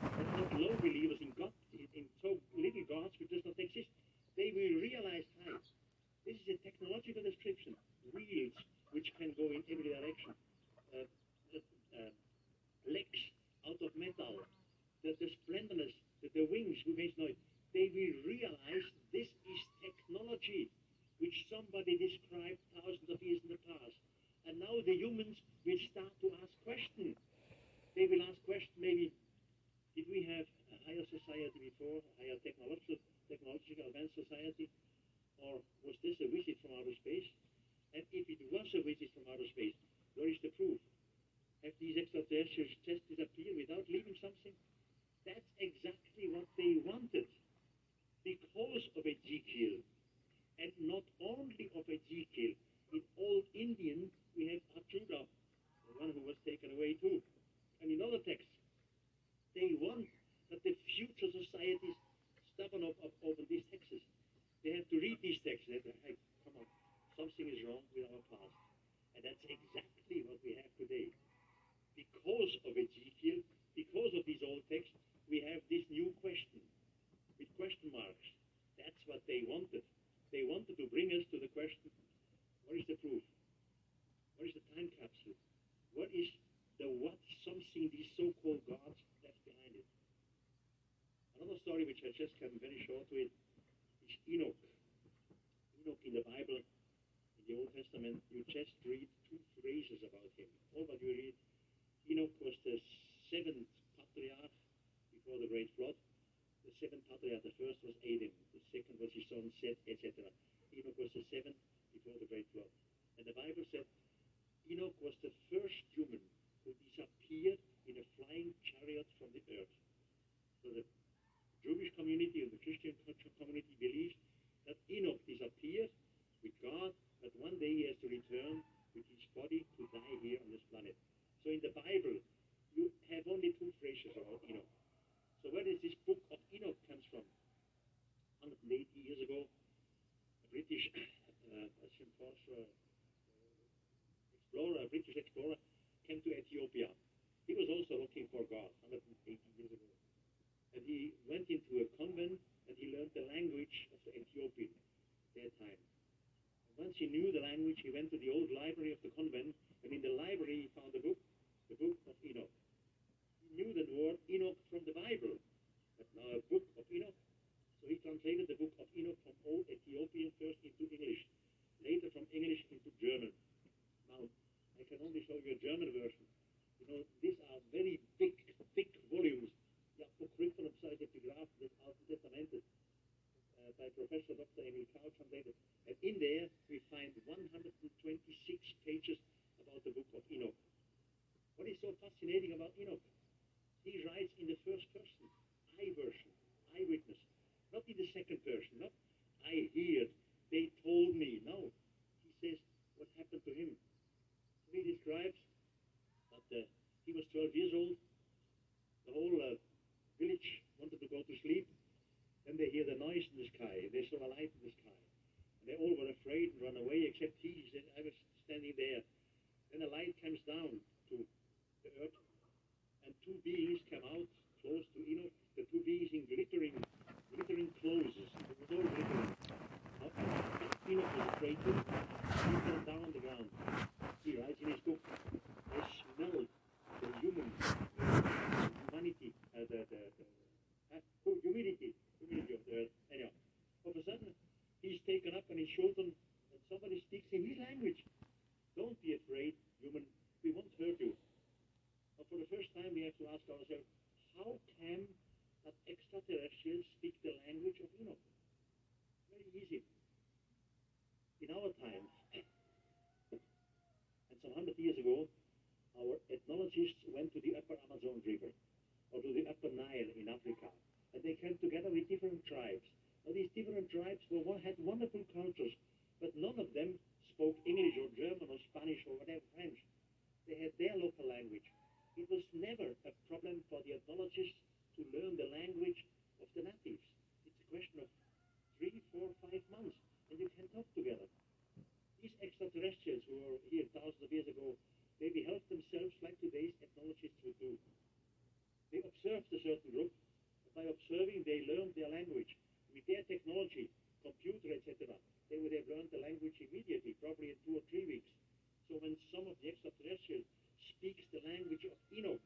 not low believers in God, in, so little gods which does not exist. They will realize, hi, this is a technological description, wheels which can go in every direction, uh, of metal, the, the splendorness, the, the wings which makes noise. They will realize this is technology which somebody described thousands of years in the past. And now the humans will start to ask questions. They will ask questions maybe, did we have a higher society before, a higher technological, technological advanced society? Or was this a visit from outer space? And if it was a visit from outer space, where is the proof? Have these extraterrestrials just disappear without leaving something? That's exactly what they wanted. Because of a Ezekiel, and not only of a Ezekiel, in Old Indian we have Achuda, the one who was taken away too. And in other texts, they want that the future societies stubborn of, of, over these texts. They have to read these texts. They have to, hey, come on, something is wrong with our past. And that's exactly what we have today. Because of Ezekiel, because of these old texts, we have this new question with question marks. That's what they wanted. They wanted to bring us to the question, what is the proof? What is the time capsule? What is the what something these so-called gods left behind it? Another story which I just come very short with is Enoch. Enoch in the Bible, in the Old Testament, you just read two phrases about him. All what you read, Enoch was the seventh patriarch before the great flood. The seventh patriarch, the first was Adam, the second was his son Seth, etc. Enoch was the seventh before the great flood. And the Bible said Enoch was the first human who disappeared in a flying chariot from the earth. So the Jewish community and the Christian community believes that Enoch disappeared with God, but one day he has to return with his body to die here on this planet. So in the Bible, you have only two phrases about Enoch. So where does this book of Enoch comes from? 180 years ago, a British uh, uh, explorer, a British explorer, came to Ethiopia. He was also looking for God 180 years ago. And he went into a convent and he learned the language of the Ethiopian at that time. And once he knew the language, he went to the old library of the convent, and in the library he found a book, the book of Enoch. He knew the word Enoch from the Bible, but now a book of Enoch. So he translated the book of Enoch from old Ethiopian first into English, later from English into German. Now, I can only show you a German version. You know, these are very thick, thick volumes. The Apocryphon of des Alten Testamentes uh, by Professor Dr. Emil Kau translated. And in there we find 126 pages about the book of Enoch. What is so fascinating about Enoch? He writes in the first person, I version, eyewitness. Not in the second person, not I heard, they told me. No. He says what happened to him. He describes that uh, he was 12 years old. The whole uh, village wanted to go to sleep. Then they hear the noise in the sky. They saw a light in the sky. And they all were afraid and ran away, except he. Said, I was standing there. Then a light comes down to the earth, and two beings come out close to Enoch. The two beings in glittering, glittering clothes. All glittering. Enoch was afraid to. He fell down on the ground. He writes in his book, I smelled the human uh, humanity, uh, the, the, the uh, humidity, humidity of the earth. Anyhow, all of a sudden, he's taken up on his shoulder, and somebody speaks in his language. Don't be afraid, human. We won't hurt you. For the first time, we have to ask ourselves, how can that extraterrestrials speak the language of Enoch? Very easy. In our times, and some hundred years ago, our ethnologists went to the upper Amazon River or to the upper Nile in Africa, and they came together with different tribes. Now, these different tribes were, had wonderful cultures, but none of them spoke English or German or Spanish or whatever French. They had their local language. It was never a problem for the ethnologists to learn the language of the natives. It's a question of three, four, five months, and you can talk together. These extraterrestrials who were here thousands of years ago, they behaved themselves like today's ethnologists would do. They observed a certain group, and by observing, they learned their language. With their technology, computer, etc., they would have learned the language immediately, probably in two or three weeks. So when some of the extraterrestrials speaks the language of Enoch,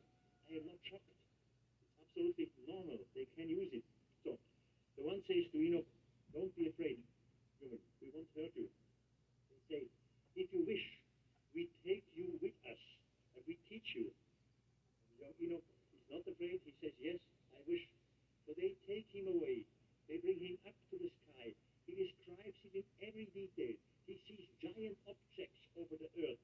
I am not shocked. It's absolutely normal. They can use it. So the one says to Enoch, don't be afraid, human. We won't hurt you. They say, if you wish, we take you with us and we teach you. And young Enoch is not afraid. He says, yes, I wish. So they take him away. They bring him up to the sky. He describes it in every detail. He sees giant objects over the earth.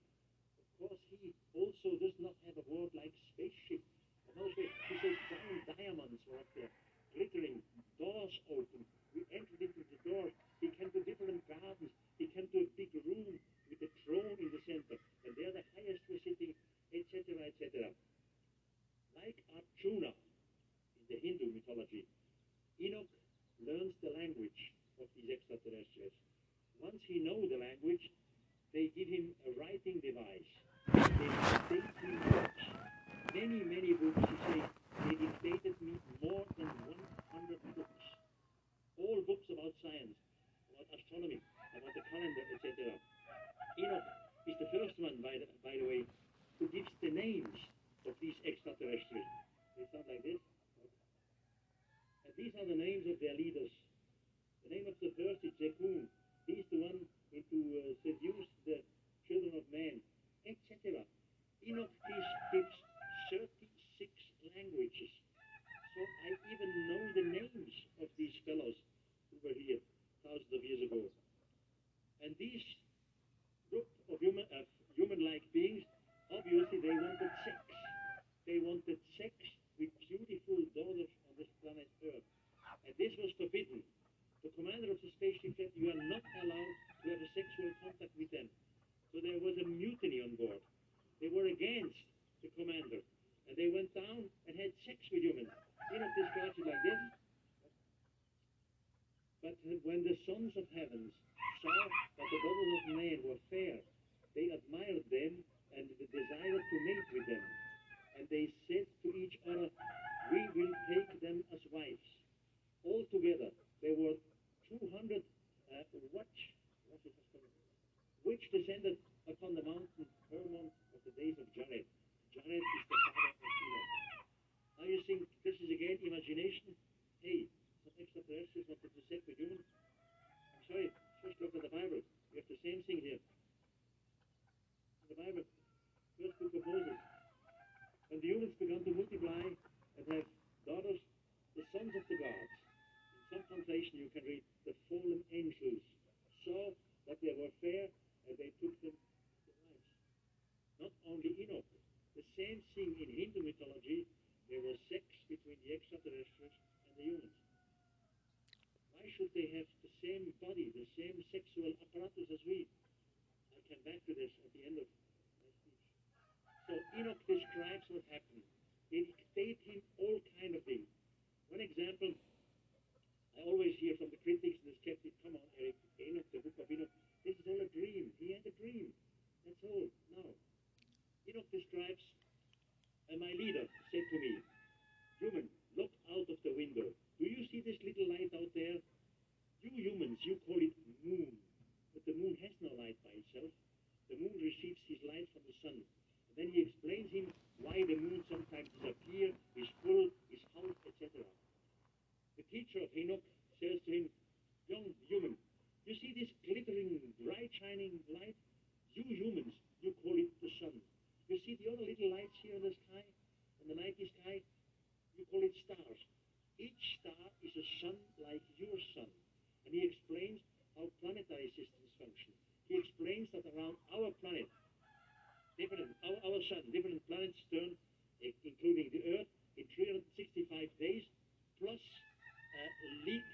Of course, he also does not have a word like spaceship. And also, he says giant diamonds were up there, glittering, doors open. We entered into the doors. He came to different gardens. He came to a big room with a throne in the center. And there the highest were sitting, etc., etc. Like Arjuna in the Hindu mythology, Enoch learns the language of these extraterrestrials. Once he knows the language, they give him a writing device. They dictate him books. Many, many books, he says, they dictated me more than 100 books. All books about science, about astronomy, about the calendar, etc. Enoch is the first one, by the, by the way, who gives the names of these extraterrestrials. They sound like this. These are the names of their leaders. The name of the first is Zekun. He is the one who to uh, seduce the children of man, etc. Enoch gives, gives 36 languages. So I even know the names of these fellows who were here thousands of years ago. And these group of human, uh, human-like beings, obviously they wanted sex. They wanted sex with beautiful daughters this planet Earth. And this was forbidden. The commander of the spaceship said you are not allowed to have a sexual contact with them. So there was a mutiny on board. They were against the commander. And they went down and had sex with humans. Enoch describes it like this. But when the sons of heavens saw that the daughters of men were fair, they admired them and desired to mate with them. And they said to each other, We will take them as wives. Altogether, there were 200 uh, called? which descended upon the mountain Hermon of the days of Jared. Jared is the father of Enoch. Now you think this is again imagination? Hey, some extraterrestrials wanted to sex with humans? I'm sorry, first look at the Bible. We have the same thing here. In the Bible, first book of Moses. When the humans began to multiply and have daughters, the sons of the gods, in some translation you can read, the fallen angels, saw that they were fair and they took them to wives. Not only Enoch, the same thing in Hindu mythology, there was sex between the extraterrestrials and the humans. Why should they have the same body, the same sexual apparatus as we? I'll come back to this at the end of my speech. So Enoch describes what happened. They dictate him all kind of things. One example, I always hear from the critics and the skeptics, come on, Erich, Enoch, the book of Enoch, this is all a dream. He had a dream. That's all. No. Enoch describes, and my leader said to me, Human, look out of the window. Do you see this little light out there? You humans, you call it moon. But the moon has no light by itself. The moon receives his light from the sun. Then he explains him why the moon sometimes disappears, is full, is hot, etc. The teacher of Enoch says to him, Young human, you see this glittering, bright shining light? You humans, you call it the sun. You see the other little lights here in the sky, in the nighty sky? You call it stars. Each star is a sun like your sun. And he explains how planetary systems function. He explains that around our planet, different our, our sun, different planets turn, eh, including the Earth, in 365 days, plus uh, leak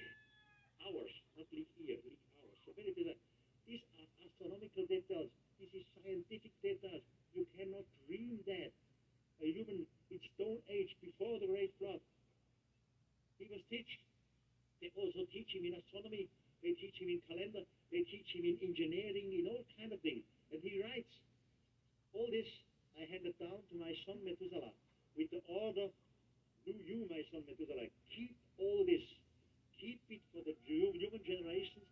hours, not leak year, leak hours. So very bizarre. These are astronomical details. This is scientific details. You cannot dream that. A human in Stone Age before the Great Flood. He was teach. They also teach him in astronomy. They teach him in calendar. They teach him in engineering, in all kind of things. And he writes, all this I handed down to my son Methuselah with the order, do you, my son Methuselah, keep all this. Keep it for the human generations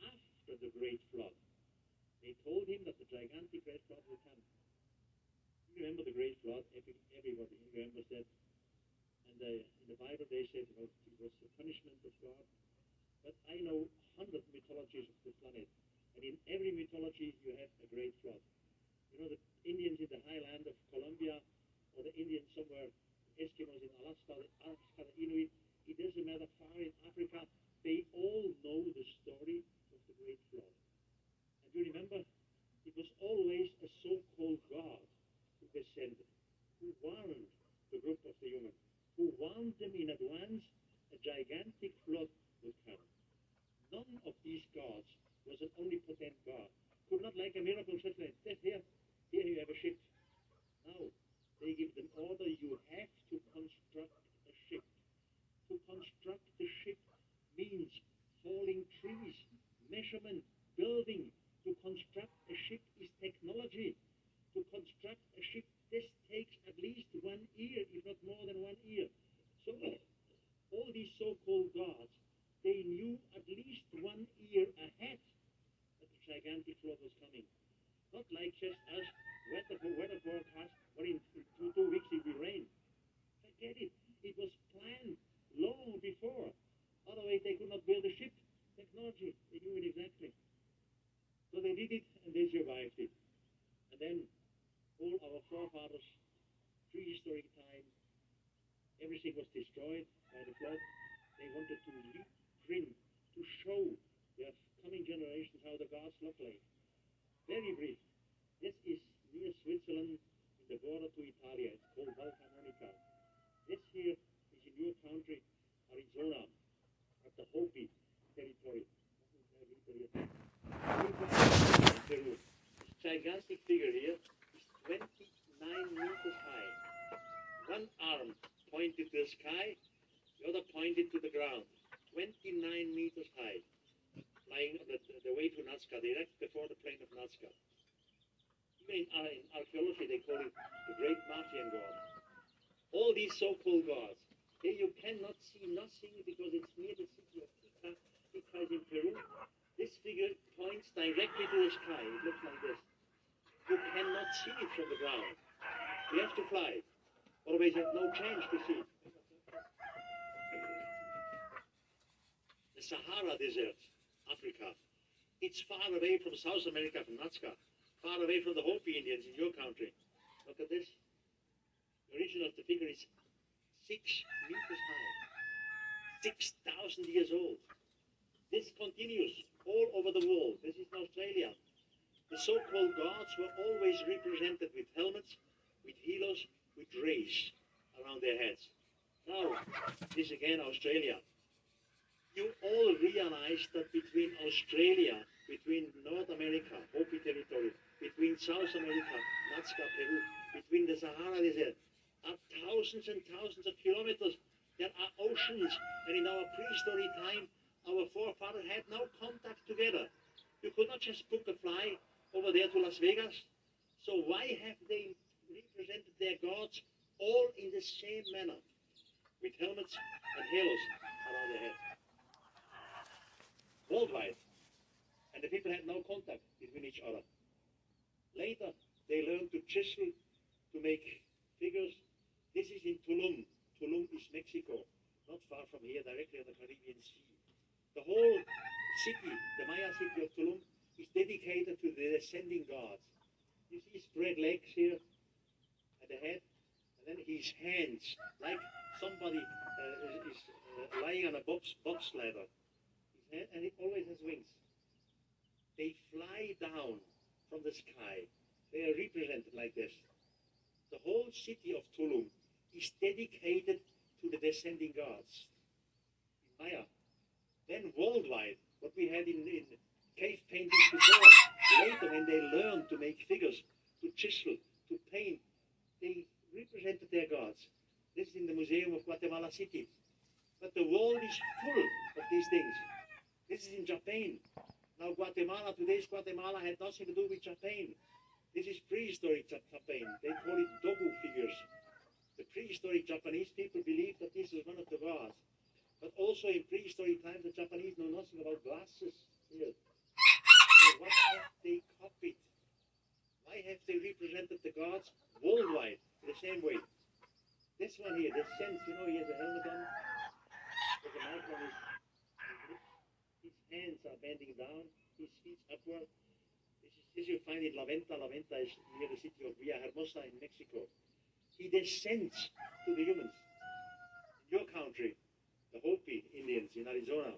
after the great flood. They told him that the gigantic great flood will come. You remember the great flood? Every, everybody remembers that. And in the Bible they said well, it was the punishment of God. But I know hundred mythologies of the planet. And in every mythology you have a great flood. You know, the Indians in the highland of Colombia, or the Indians somewhere, Eskimos in Alaska, the Alaska, the Inuit, it doesn't matter far in Africa, they all know the story of the great flood. And you remember, it was always a so-called God who descended, who warned the group of the human, who warned them in advance a gigantic flood would come. None of these gods was an omnipotent God. Could not like a miracle this here, here you have a ship. Now, they give them order, you have to construct a ship. To construct the ship means falling trees, measurement, building. To construct a ship is technology. To construct a ship, this takes at least one year, if not more than one year. So all these so-called gods, they knew at least one year ahead that the gigantic flood was coming. Not like just us, weather, weather forecast, or in two, two weeks it will rain. Forget it. It was planned long before. Otherwise, they could not build a ship. Technology, they knew it exactly. So they did it, and they survived it. And then all our forefathers, prehistoric time, everything was destroyed by the flood. They wanted to reprint, to show their coming generations how the gods look like. Very brief. This is near Switzerland, in the border to Italia. It's called Val Camonica. This here is in your country, Arizona, at the Hopi territory. Peru. This gigantic figure here is 29 meters high. One arm pointed to the sky, the other pointed to the ground. 29 meters high, flying on the, the way to Nazca, direct before the plain of Nazca. In, in archaeology, they call it the Great Martian God. All these so-called gods, here you cannot see nothing because it's near the city of Ica. Ica is in Peru. This figure points directly to the sky. It looks like this. You cannot see it from the ground. You have to fly. Otherwise, you have no chance to see it. The Sahara Desert, Africa. It's far away from South America, from Nazca. Far away from the Hopi Indians in your country. Look at this. The origin of the figure is six meters high. 6,000 years old. This continues all over the world. This is in Australia. The so-called gods were always represented with helmets, with halos, with rays around their heads. Now, this again, Australia. You all realize that between Australia, between North America, Hopi territory, between South America, Nazca, Peru, between the Sahara Desert, are thousands and thousands of kilometers. There are oceans, and in our prehistoric time, our forefathers had no contact together. You could not just book a fly over there to Las Vegas. So why have they represented their gods all in the same manner, with helmets and halos around their heads? Worldwide. And the people had no contact between each other. Later, they learned to chisel, to make figures. This is in Tulum. Tulum is Mexico, not far from here, directly on the Caribbean Sea. The whole city, the Maya city of Tulum, is dedicated to the descending gods. You see spread legs here at the head, and then his hands, like somebody uh, is uh, lying on a box, box ladder. Hand, and it always has wings. They fly down from the sky. They are represented like this. The whole city of Tulum is dedicated to the descending gods. In Maya. Then worldwide, what we had in, in cave paintings before, later when they learned to make figures, to chisel, to paint, they represented their gods. This is in the Museum of Guatemala City. But the world is full of these things. This is in Japan. Now Guatemala, today's Guatemala had nothing to do with Japan. This is prehistoric Japan. They call it Dogu figures. The prehistoric Japanese people believed that this is one of the gods. But also in prehistoric times, the Japanese know nothing about glasses. Here. So have they copied? Why have they represented the gods worldwide in the same way? This one here, the sense, you know, he has a helmet on. Hands are bending down, his feet upward. This is this you find in La Venta. La Venta is near the city of Villahermosa in Mexico. He descends to the humans. In your country, the Hopi Indians in Arizona.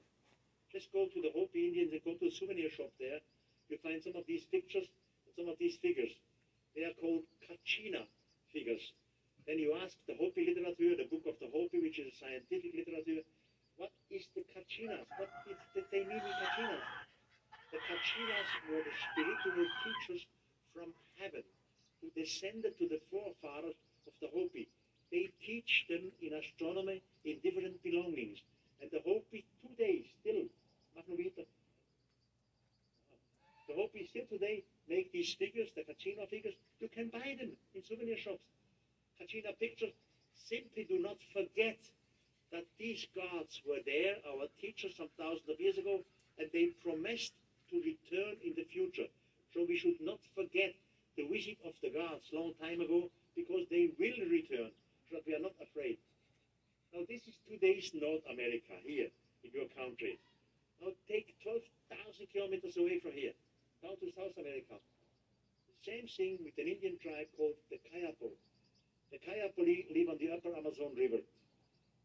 Just go to the Hopi Indians and go to a souvenir shop there. You find some of these pictures and some of these figures. They are called Kachina figures. Then you ask the Hopi literature, the book of the Hopi, which is a scientific literature, what is the Kachinas? What they mean with Kachinas? The Kachinas were the spiritual teachers from heaven who descended to the forefathers of the Hopi. They teach them in astronomy in different belongings. And the Hopi today still, the Hopi still today make these figures, the Kachina figures. You can buy them in souvenir shops. Kachina pictures. Simply do not forget that these gods were there, our teachers some thousands of years ago, and they promised to return in the future. So we should not forget the visit of the gods long time ago, because they will return, so that we are not afraid. Now this is today's North America, here in your country. Now take 12,000 kilometers away from here, down to South America. Same thing with an Indian tribe called the Kayapo. The Kayapo live on the upper Amazon River.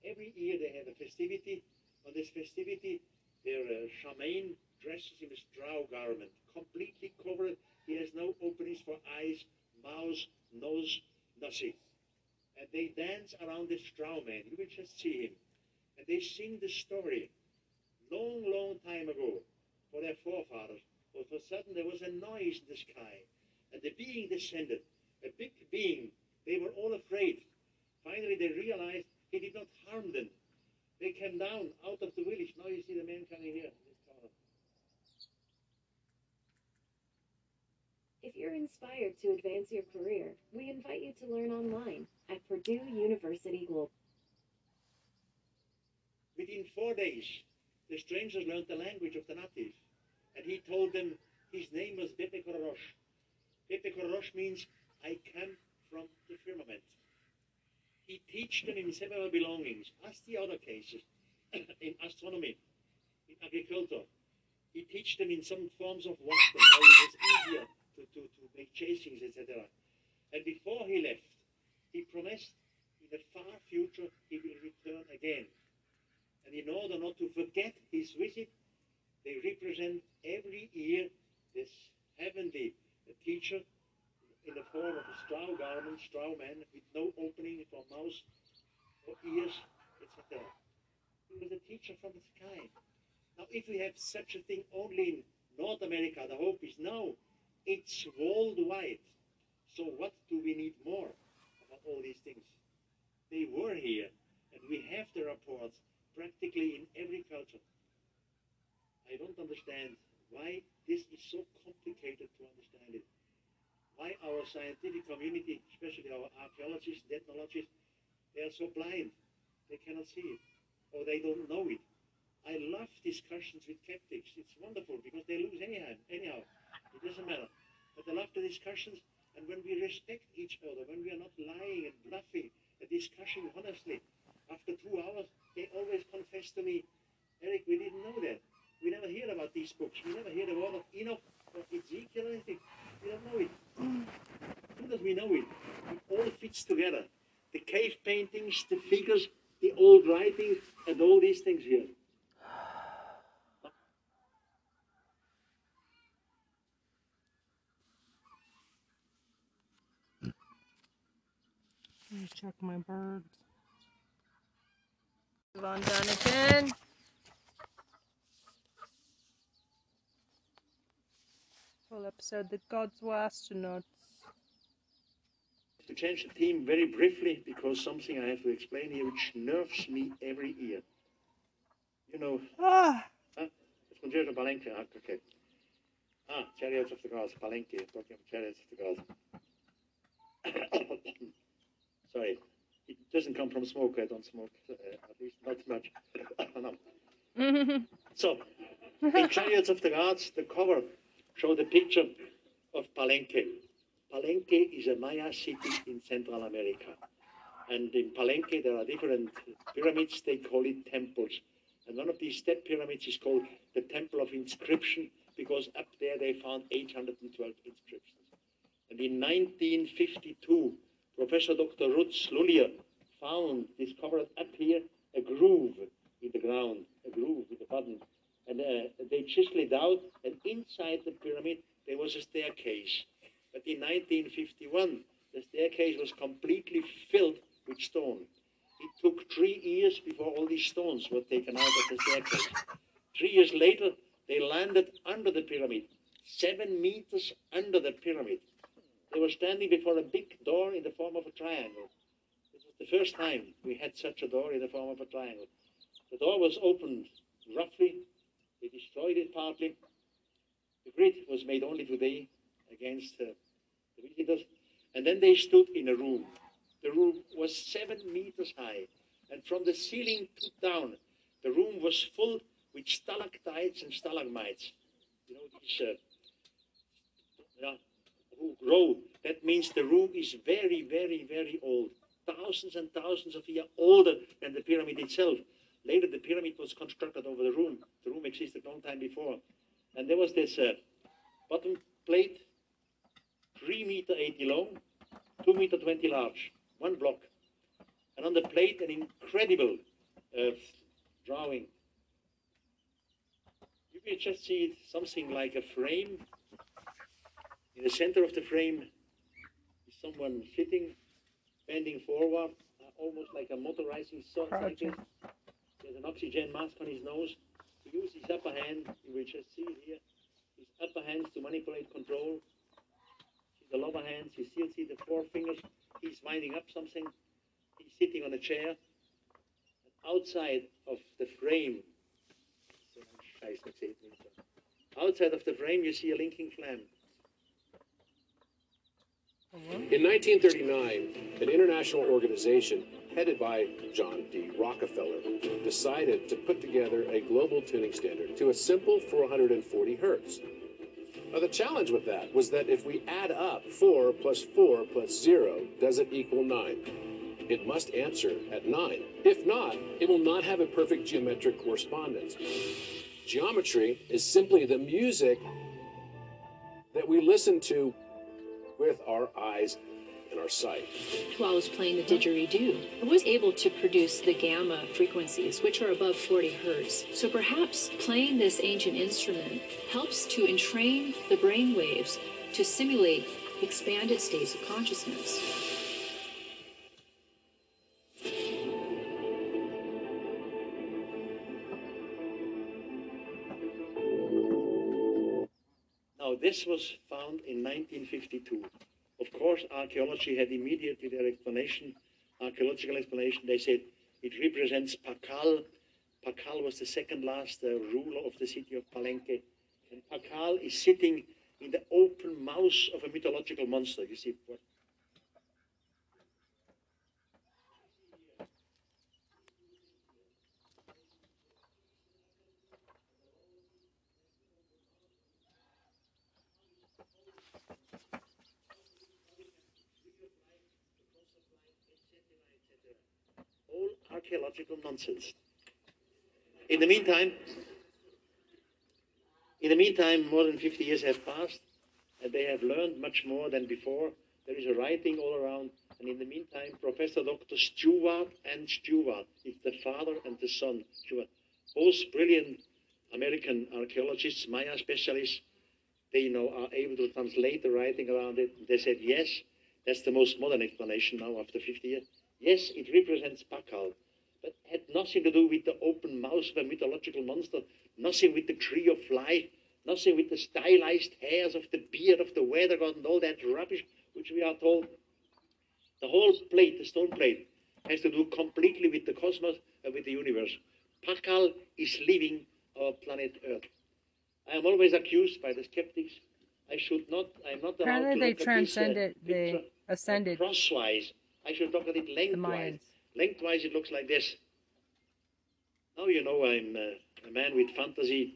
Every year they have a festivity. On this festivity, their uh, shaman dresses in a straw garment, completely covered He has no openings for eyes, mouth, nose, nothing. And they dance around this straw man. You will just see him. And they sing the story long, long time ago for their forefathers. All of a sudden there was a noise in the sky. And the being descended, a big being. They were all afraid. Finally they realized he did not harm them. They came down out of the village. Now you see the man coming here. in this corner. If you're inspired to advance your career, we invite you to learn online at Purdue University Global. Within four days, the strangers learned the language of the native. And he told them his name was Bepe Kororosh. Bepe Kororosh means I come from the firmament. He teach them in several belongings, as the other cases, in astronomy, in agriculture. He teach them in some forms of wisdom, how it was easier to, to, to make chasings, etc. And before he left, he promised in the far future he will return again. And in order not to forget his visit, they represent every year this heavenly teacher in the form of a straw garment, straw man, with no opening for mouth or ears, etc. He was a teacher from the sky. Now, if we have such a thing only in North America, the hope is no, it's worldwide. So, what do we need more about all these things? They were here, and we have the reports practically in every culture. I don't understand why this is so complicated to understand it. Why our scientific community, especially our archaeologists, ethnologists, they are so blind. They cannot see it, or they don't know it. I love discussions with skeptics. It's wonderful because they lose anyhow. Anyhow, it doesn't matter. But I love the discussions, and when we respect each other, when we are not lying and bluffing, a discussion honestly, after two hours, they always confess to me, Erich, we didn't know that. We never hear about these books. We never hear the word of Enoch or Ezekiel or anything. We don't know it. How does we know it? It all fits together. The cave paintings, the figures, the old writings, and all these things here. Let me check my birds. Von Däniken. Full episode The Gods Were Astronauts. To change the theme very briefly, because something I have to explain here which nerves me every year. You know. Ah! Huh? It's from Georgia Palenque. Okay. Ah, Chariots of the Gods, Palenque, talking of Chariots of the Gods. Sorry. It doesn't come from smoke. I don't smoke, uh, at least not much. no. So, in Chariots of the Gods, the cover showed the picture of Palenque. Palenque is a Maya city in Central America. And in Palenque, there are different pyramids, they call it temples. And one of these step pyramids is called the Temple of Inscription because up there they found 812 inscriptions. And in 1952, Professor Dr. Ruz Lhuillier found, discovered up here, a groove in the ground, a groove with a button. And uh, they chiseled it out, and inside the pyramid there was a staircase. But in 1951, the staircase was completely filled with stone. It took three years before all these stones were taken out of the staircase. Three years later, they landed under the pyramid, seven meters under the pyramid. They were standing before a big door in the form of a triangle. This was the first time we had such a door in the form of a triangle. The door was opened roughly. They destroyed it partly. The grid was made only today against uh, the visitors. And then they stood in a room. The room was seven meters high. And from the ceiling to down, the room was full with stalactites and stalagmites. You know, these uh, yeah, who grow. That means the room is very, very, very old. Thousands and thousands of years older than the pyramid itself. Later, the pyramid was constructed over the room. The room existed a long time before. And there was this uh, bottom plate, 3 meter 80 long, 2 meter 20 large, one block. And on the plate, an incredible uh, drawing. You can just see something like a frame In the center of the frame is someone sitting, bending forward, uh, almost like a motorizing cycle. There's an oxygen mask on his nose. He uses his upper hand, you will just see it here, his upper hands to manipulate control. The lower hands, you still see the four fingers. He's winding up something. He's sitting on a chair. Outside of the frame, outside of the frame, you see a linking flame. In 1939, an international organization headed by John D. Rockefeller decided to put together a global tuning standard to a simple 440 hertz. Now, the challenge with that was that if we add up 4 plus 4 plus 0, does it equal 9? It must answer at 9. If not, it will not have a perfect geometric correspondence. Geometry is simply the music that we listen to with our eyes and our sight. While I was playing the didgeridoo, I was able to produce the gamma frequencies, which are above 40 hertz. So perhaps playing this ancient instrument helps to entrain the brain waves to simulate expanded states of consciousness. Now, this was found in 1952. Of course, archaeology had immediately their explanation, archaeological explanation. They said it represents Pakal. Pakal was the second last uh, ruler of the city of Palenque. And Pakal is sitting in the open mouth of a mythological monster. You see what? all archaeological nonsense. In the meantime, in the meantime, more than 50 years have passed, and they have learned much more than before. There is a writing all around, and in the meantime, Professor Dr. Stuart and Stuart is the father and the son. Stuart, both brilliant American archaeologists, Maya specialists. They you know are able to translate the writing around it. They said yes, that's the most modern explanation now after 50 years. Yes, it represents Pakal, but had nothing to do with the open mouth of a mythological monster, nothing with the tree of life, nothing with the stylized hairs of the beard of the weather god and all that rubbish which we are told. The whole plate, the stone plate, has to do completely with the cosmos and with the universe. Pakal is leaving our planet Earth. I am always accused by the skeptics. I should not. I am not allowed Apparently, to they look at this, uh, transcended, they picture ascended. crosswise. I should look at it lengthwise. Lengthwise, it looks like this. Now you know I'm uh, a man with fantasy,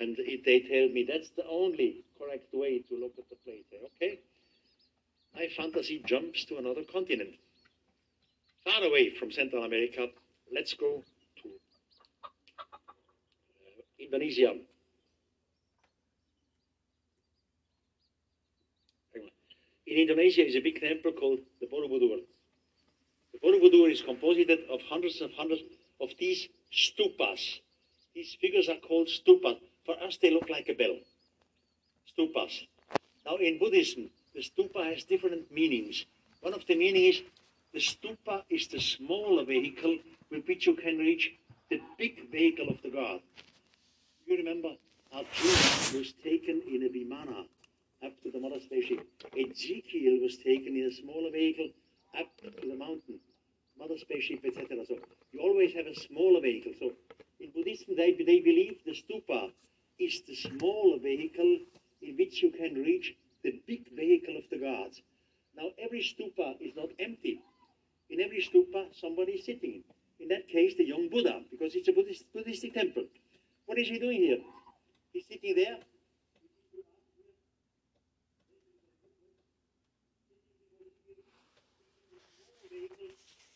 and it, they tell me that's the only correct way to look at the plate. Okay, my fantasy jumps to another continent, far away from Central America. Let's go to uh, Indonesia. In Indonesia is a big temple called the Borobudur. The Borobudur is composed of hundreds and hundreds of these stupas. These figures are called stupas. For us, they look like a bell. Stupas. Now, in Buddhism, the stupa has different meanings. One of the meanings is the stupa is the smaller vehicle with which you can reach the big vehicle of the God. You remember Arjuna was taken in a vimana up to the mother spaceship. Ezekiel was taken in a smaller vehicle up to the mountain, mother spaceship, etc. So you always have a smaller vehicle. So in Buddhism, they, they believe the stupa is the smaller vehicle in which you can reach the big vehicle of the gods. Now, every stupa is not empty. In every stupa, somebody is sitting. In that case, the young Buddha, because it's a Buddhist, Buddhistic temple. What is he doing here? He's sitting there.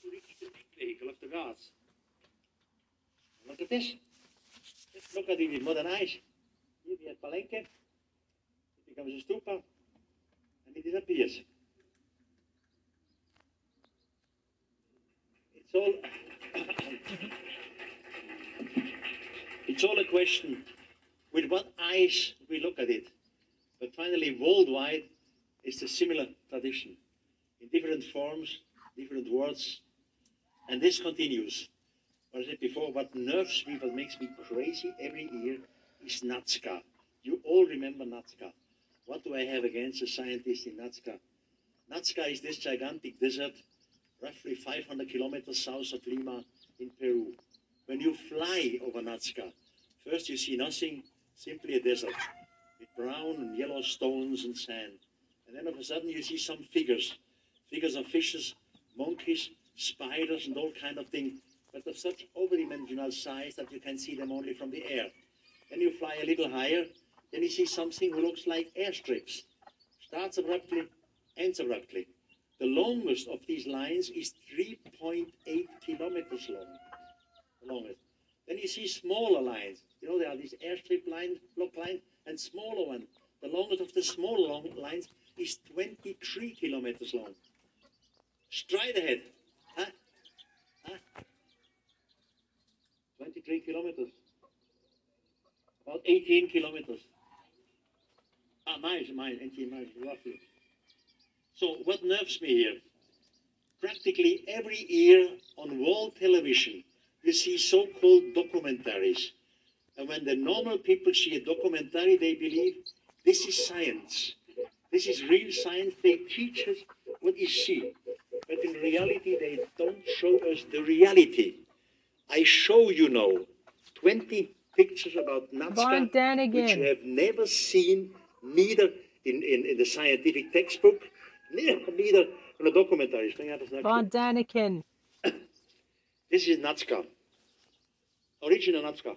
To reach the big vehicle of the gods. Look at this. Let's look at it with modern eyes. Here we have Palenque. It becomes a stupa and it disappears. It's all it's all a question with what eyes we look at it. But finally, worldwide, it's a similar tradition in different forms, different words, and this continues. What I said before, what nerves me, what makes me crazy every year is Nazca. You all remember Nazca. What do I have against the scientists in Nazca? Nazca is this gigantic desert, roughly 500 kilometers south of Lima in Peru. When you fly over Nazca, first you see nothing, simply a desert with brown and yellow stones and sand. And then all of a sudden you see some figures, figures of fishes, monkeys, spiders, and all kind of things, but of such overdimensional size that you can see them only from the air. Then you fly a little higher, then you see something who looks like airstrips. Starts abruptly, ends abruptly. The longest of these lines is 3.8 kilometers long. The longest. Then you see smaller lines. You know, there are these airstrip lines, block lines, and smaller ones. The longest of the smaller lines is 23 kilometers long. Straight ahead. Huh? Huh? 23 kilometers. About 18 kilometers. Ah, miles, miles, 18 miles, roughly. So what nerves me here? Practically every year on world television, you see so-called documentaries. And when the normal people see a documentary, they believe this is science. This is real science. They teach us what is see. But in reality, they don't show us the reality. I show you now 20 pictures about Nazca, which you have never seen, neither in, in, in the scientific textbook, neither, neither in the documentaries. This next Von. Däniken. This is Nazca. Original Nazca.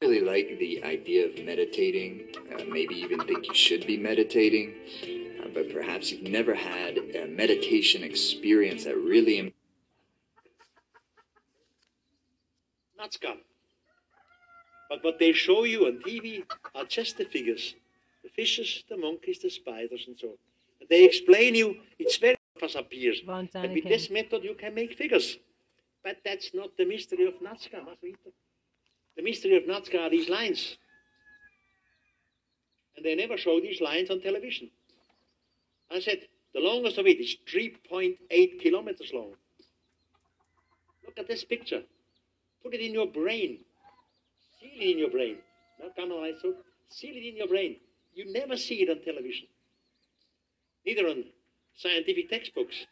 Really like the idea of meditating, uh, maybe even think you should be meditating, uh, but perhaps you've never had a meditation experience that really Nazca. But what they show you on TV are just the figures. The fishes, the monkeys, the spiders, and so on. And they explain you, it's very fast appears. And with this method you can make figures. But that's not the mystery of Nazca, Margarita. The mystery of Nazca are these lines. And they never show these lines on television. I said, the longest of it is 3.8 kilometers long. Look at this picture. Put it in your brain. Seal it in your brain. Come on, so seal it in your brain. You never see it on television. Neither on scientific textbooks.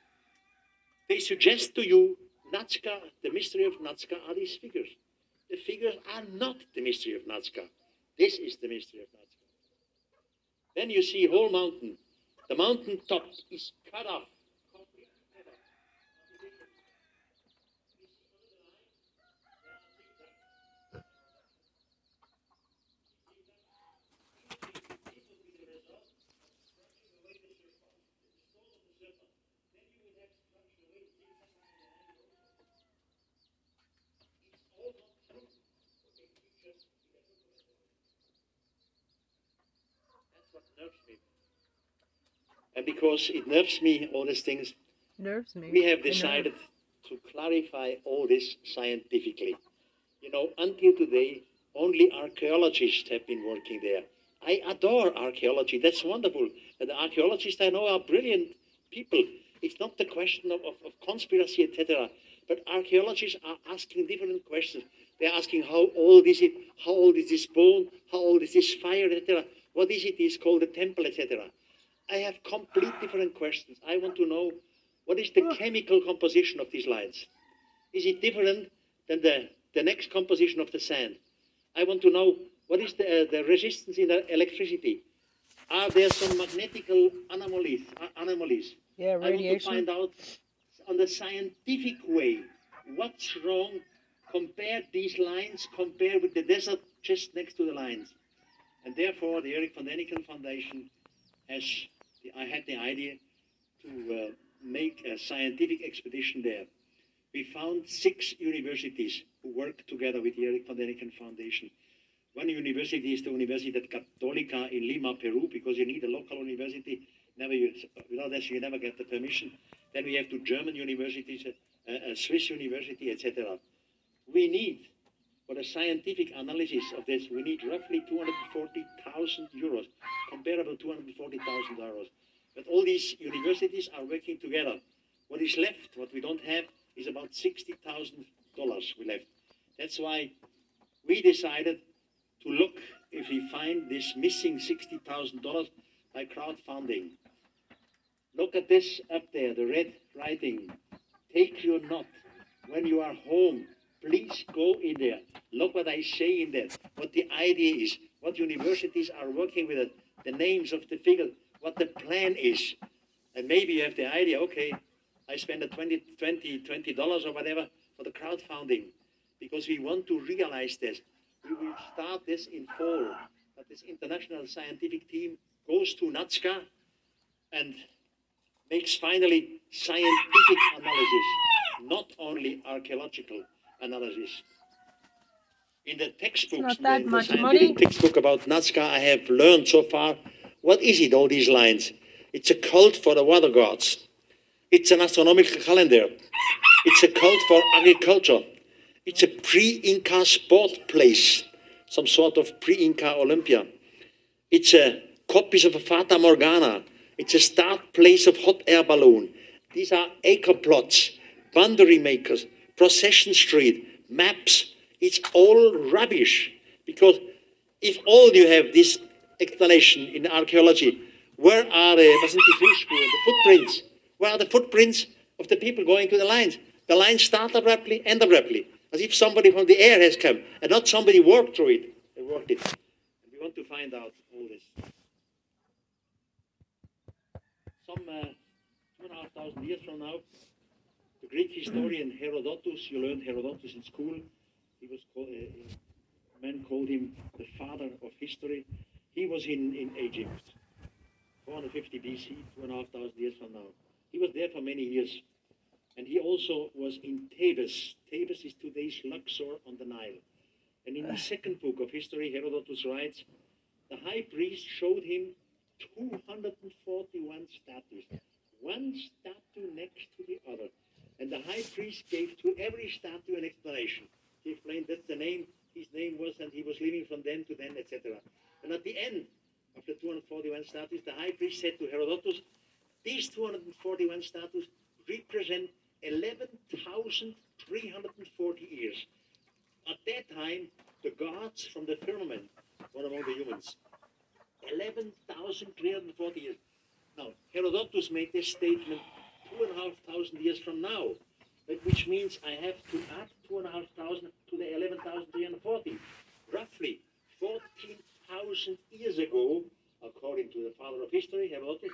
They suggest to you Nazca, the mystery of Nazca are these figures. The figures are not the mystery of Nazca. This is the mystery of Nazca. Then you see whole mountain. The mountain top is cut off. Nerves me. And because it nerves me, all these things, Nerves me. we have decided to clarify all this scientifically. You know, until today, only archaeologists have been working there. I adore archaeology. That's wonderful. And the archaeologists I know are brilliant people. It's not the question of, of, of conspiracy, etc. But archaeologists are asking different questions. They're asking how old is it? How old is this bone? How old is this fire, etc. What is it? It's called a temple, etc. I have complete different questions. I want to know what is the chemical composition of these lines? Is it different than the, the next composition of the sand? I want to know what is the, uh, the resistance in the electricity? Are there some magnetical anomalies? uh, anomalies? Yeah, I want to find out on the scientific way what's wrong. Compare these lines, compare with the desert just next to the lines. And therefore, the Erich von Däniken Foundation has, I had the idea to uh, make a scientific expedition there. We found six universities who work together with the Erich von Däniken Foundation. One university is the Universidad Católica in Lima, Peru, because you need a local university. Never, you, without that, you never get the permission. Then we have two German universities, uh, a, a Swiss university, etc. We need, for a scientific analysis of this, we need roughly 240,000 euros, comparable 240,000 euros. But all these universities are working together. What is left, what we don't have, is about $60,000 we left. That's why we decided to look if we find this missing $60,000 by crowdfunding. Look at this up there, the red writing. Take your note. When you are home, please go in there. Look what I say in there, what the idea is, what universities are working with it, the names of the figures, what the plan is. And maybe you have the idea, okay, I spend a 20, 20, 20 dollars or whatever for the crowdfunding because we want to realize this. We will start this in fall, that this international scientific team goes to Nazca and makes finally scientific analysis, not only archaeological analysis. In the textbooks, not that in the scientific money. textbook about Nazca, I have learned so far what is it, all these lines? It's a cult for the water gods. It's an astronomical calendar. It's a cult for agriculture. It's a pre Inca sport place, some sort of pre Inca Olympia. It's a copies of a Fata Morgana. It's a start place of hot air balloon. These are acre plots, boundary makers, procession street, maps. It's all rubbish because if all you have this explanation in archaeology, where are the, the footprints? Where are the footprints of the people going to the lines? The lines start abruptly, end abruptly, as if somebody from the air has come and not somebody walked through it. They walked it. And we want to find out all this. Some uh, two and a half thousand years from now, the Greek historian Herodotus, you learned Herodotus in school. He was called, uh, men called him the father of history. He was in, in Egypt, 450 BC, two and a half thousand years from now. He was there for many years. And he also was in Thebes. Thebes is today's Luxor on the Nile. And in the second book of history, Herodotus writes, the high priest showed him 241 statues, one statue next to the other. And the high priest gave to every statue an explanation. He explained that's the name, his name was, and he was living from then to then, etc. And at the end of the 241 statues, the high priest said to Herodotus, these 241 statues represent 11,340 years. At that time, the gods from the firmament were among the humans. 11,340 years. Now, Herodotus made this statement two and a half thousand years from now, which means I have to add two and a half thousand to the 11,340. Roughly 14,000 years ago, according to the father of history, Herodotus,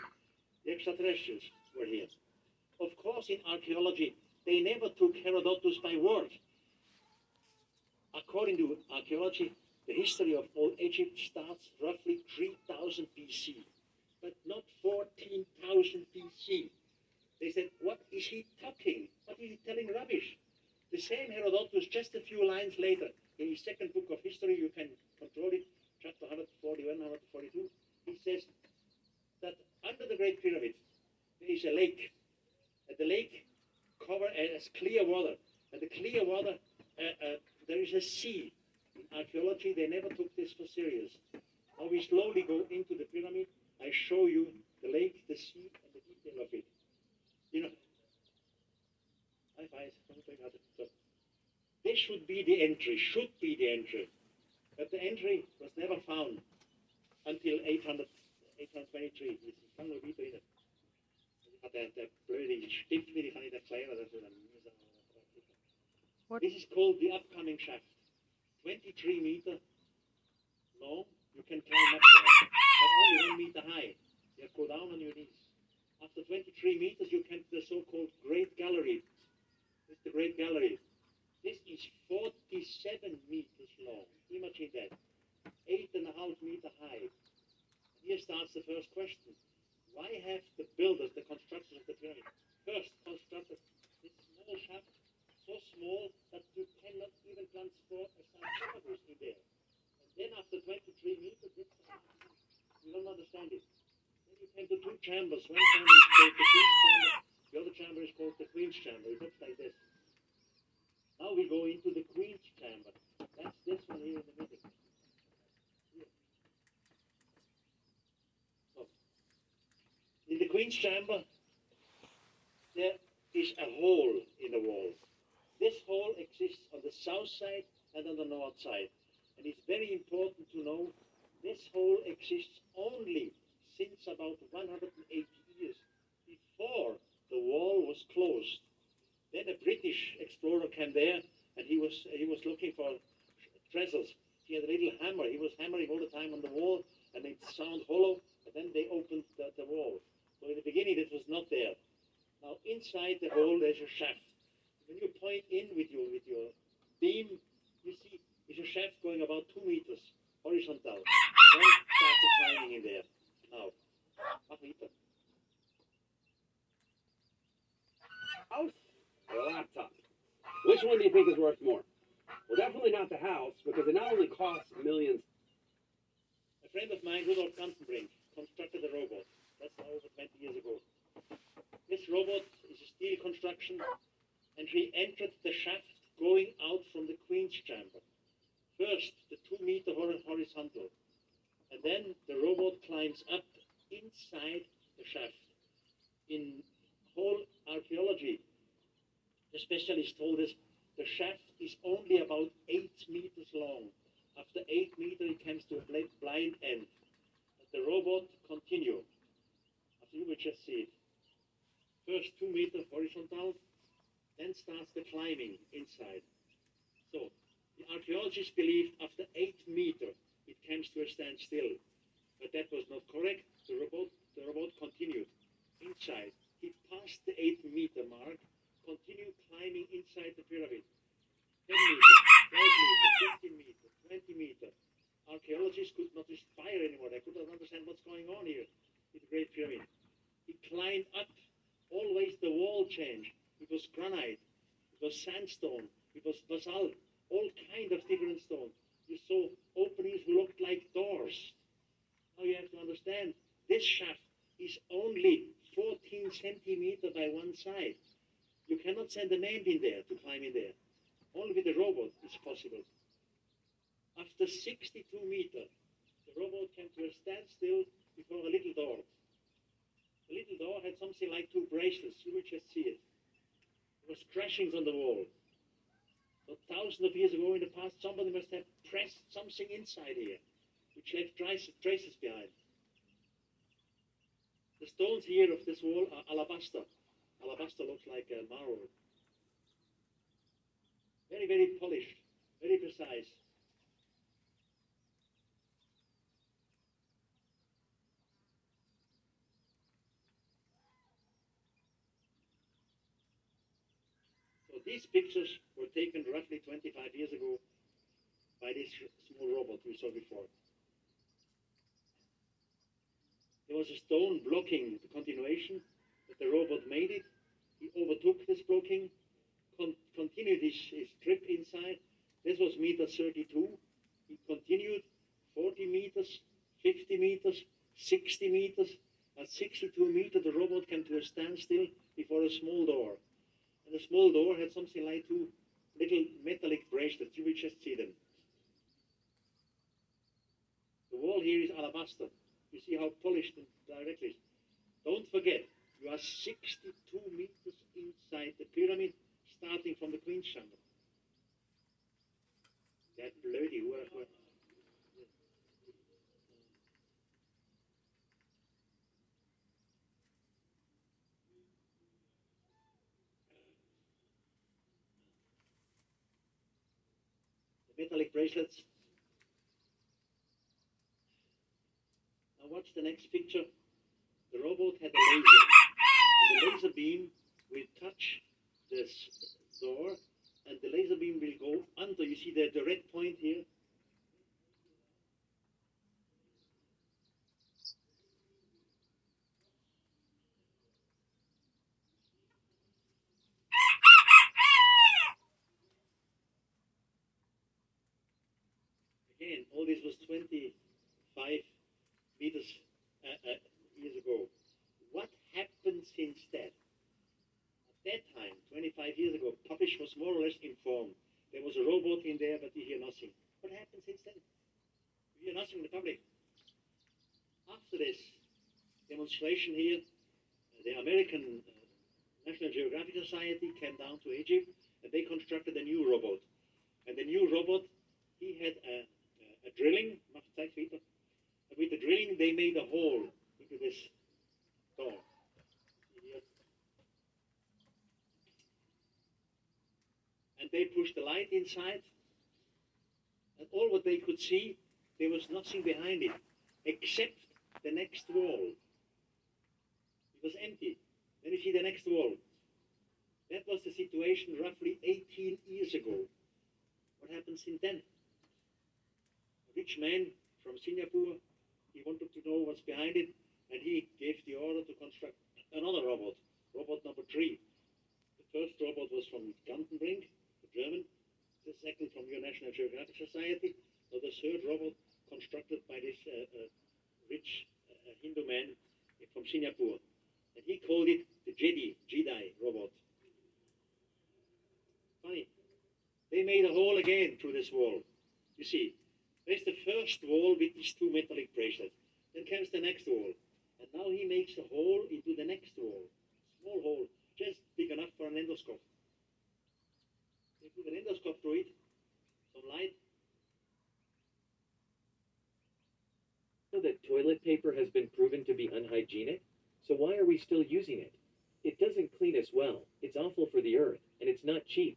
the extraterrestrials were here. Of course, in archaeology, they never took Herodotus by word. According to archaeology, the history of old Egypt starts roughly 3000 BC, but not 14,000 BC. They said, What is he talking? What is he telling rubbish? The same Herodotus, just a few lines later, in his second book of history, you can control it, chapter 141, 142, he says that under the Great Pyramid, there is a lake. And the lake cover as clear water. And the clear water, uh, uh, there is a sea. In archaeology, they never took this for serious. Now we slowly go into the pyramid. I show you the lake, the sea, and the detail of it. You know, high five. So, this should be the entry, should be the entry. But the entry was never found until 800, 823. Das kann nur wieder rein. Hat der, der blöde Stift, wie kann ich erklären, das ist. This is called the upcoming shaft. 23 meter long. You can climb up there, but only one meter high. You go down on your knees. After 23 meters, you come to the so-called Great Gallery. This is the Great Gallery. This is 47 meters long. Imagine that. Eight and a half meter high. Here starts the first question. Why have the builders, the constructors of the pyramid, first constructed this small shaft so small that you cannot even transport a sarcophagus in there? And then after 23 meters, it's, you don't understand it. Then you two chambers. One chamber is called the king's chamber, The other chamber is called the Queen's Chamber. It looks like this. Now we go into the Queen's Chamber. That's this one here in the middle. So, in the Queen's Chamber, there is a hole in the wall. This hole exists on the south side and on the north side. And it's very important to know this hole exists only since about 180 years before the wall was closed. Then a British explorer came there and he was he was looking for treasures. He had a little hammer. He was hammering all the time on the wall and it sounded hollow. And then they opened the, the wall. So in the beginning it was not there. Now inside the hole there's a shaft. When you point in with your with your beam, you see it's a shaft going about two meters horizontal. And then start the climbing in there. Meter. House or a laptop? Which one do you think is worth more? Well, definitely not the house because it not only costs millions. A friend of mine, Rudolf Gantenbrink, constructed a robot. That's over 20 years ago. This robot is a steel construction, and he entered the shaft going out from the Queen's chamber. First, the two meter horizontal, and then the robot climbs up inside the shaft. In whole archaeology, the specialist told us the shaft is only about eight meters long. After eight meters, it comes to a blind end. But the robot continue. After you will just see. First two meters horizontal, then starts the climbing inside. So the archaeologists believed after eight meters it comes to a standstill. But that was not correct. The robot the robot continued inside. He passed the eight meter mark, continued climbing inside the pyramid. 10 meters, 12 meters, 15 meters, 20 meters. Archaeologists could not respire anymore. They could not understand what's going on here in the Great Pyramid. He climbed up. Always the wall changed. It was granite. It was sandstone. It was basalt. All kind of different stone. You saw openings looked like doors. Now you have to understand, this shaft is only 14 centimeter by one side. You cannot send a man in there to climb in there. Only with a robot it's possible. After 62 meters, the robot came to a standstill before a little door. The little door had something like two bracelets. You will just see it. There was crashings on the wall. Thousands of years ago in the past, somebody must have pressed something inside here, which left traces, traces behind. The stones here of this wall are alabaster. Alabaster looks like uh, marble. Very, very polished, very precise. These pictures were taken roughly 25 years ago by this small robot we saw before. There was a stone blocking the continuation, but the robot made it. He overtook this blocking, con- continued his, his trip inside. This was meter 32. He continued 40 meters, 50 meters, 60 meters. At 62 meters, the robot came to a standstill before a small door. And the small door had something like two little metallic bracelets. You will just see them. The wall here is alabaster. You see how polished and direct it is. Don't forget, you are 62 meters inside the pyramid, starting from the Queen's Chamber. That bloody work. Metallic bracelets. Now watch the next picture. The robot had a laser, and the laser beam will touch this door, and the laser beam will go under. You see the, the red point here? Again, all this was 25 meters uh, uh, years ago. What happened since then? At that time, 25 years ago, published was more or less informed. There was a robot in there, but we hear nothing. What happened since then? We hear nothing in the public. After this demonstration here, the American uh, National Geographic Society came down to Egypt and they constructed a new robot. And the new robot, he had a, a, drilling, with the drilling, they made a hole into this door. And they pushed the light inside, and all what they could see, there was nothing behind it, except the next wall. It was empty. Then you see the next wall. That was the situation roughly 18 years ago. What happened since then? Rich man from Singapore, he wanted to know what's behind it, and he gave the order to construct another robot, robot number three. The first robot was from Gantenbrink, the German, the second from your National Geographic Society, so the third robot constructed by this uh, uh, rich uh, Hindu man from Singapore. And he called it the Djedi, Djedi robot. Funny. They made a hole again through this wall. You see, there's the first wall with these two metallic bracelets. Then comes the next wall. And now he makes a hole into the next wall. Small hole, just big enough for an endoscope. They put an endoscope through it, some light. know that toilet paper has been proven to be unhygienic? So why are we still using it? It doesn't clean us well. It's awful for the earth, and it's not cheap.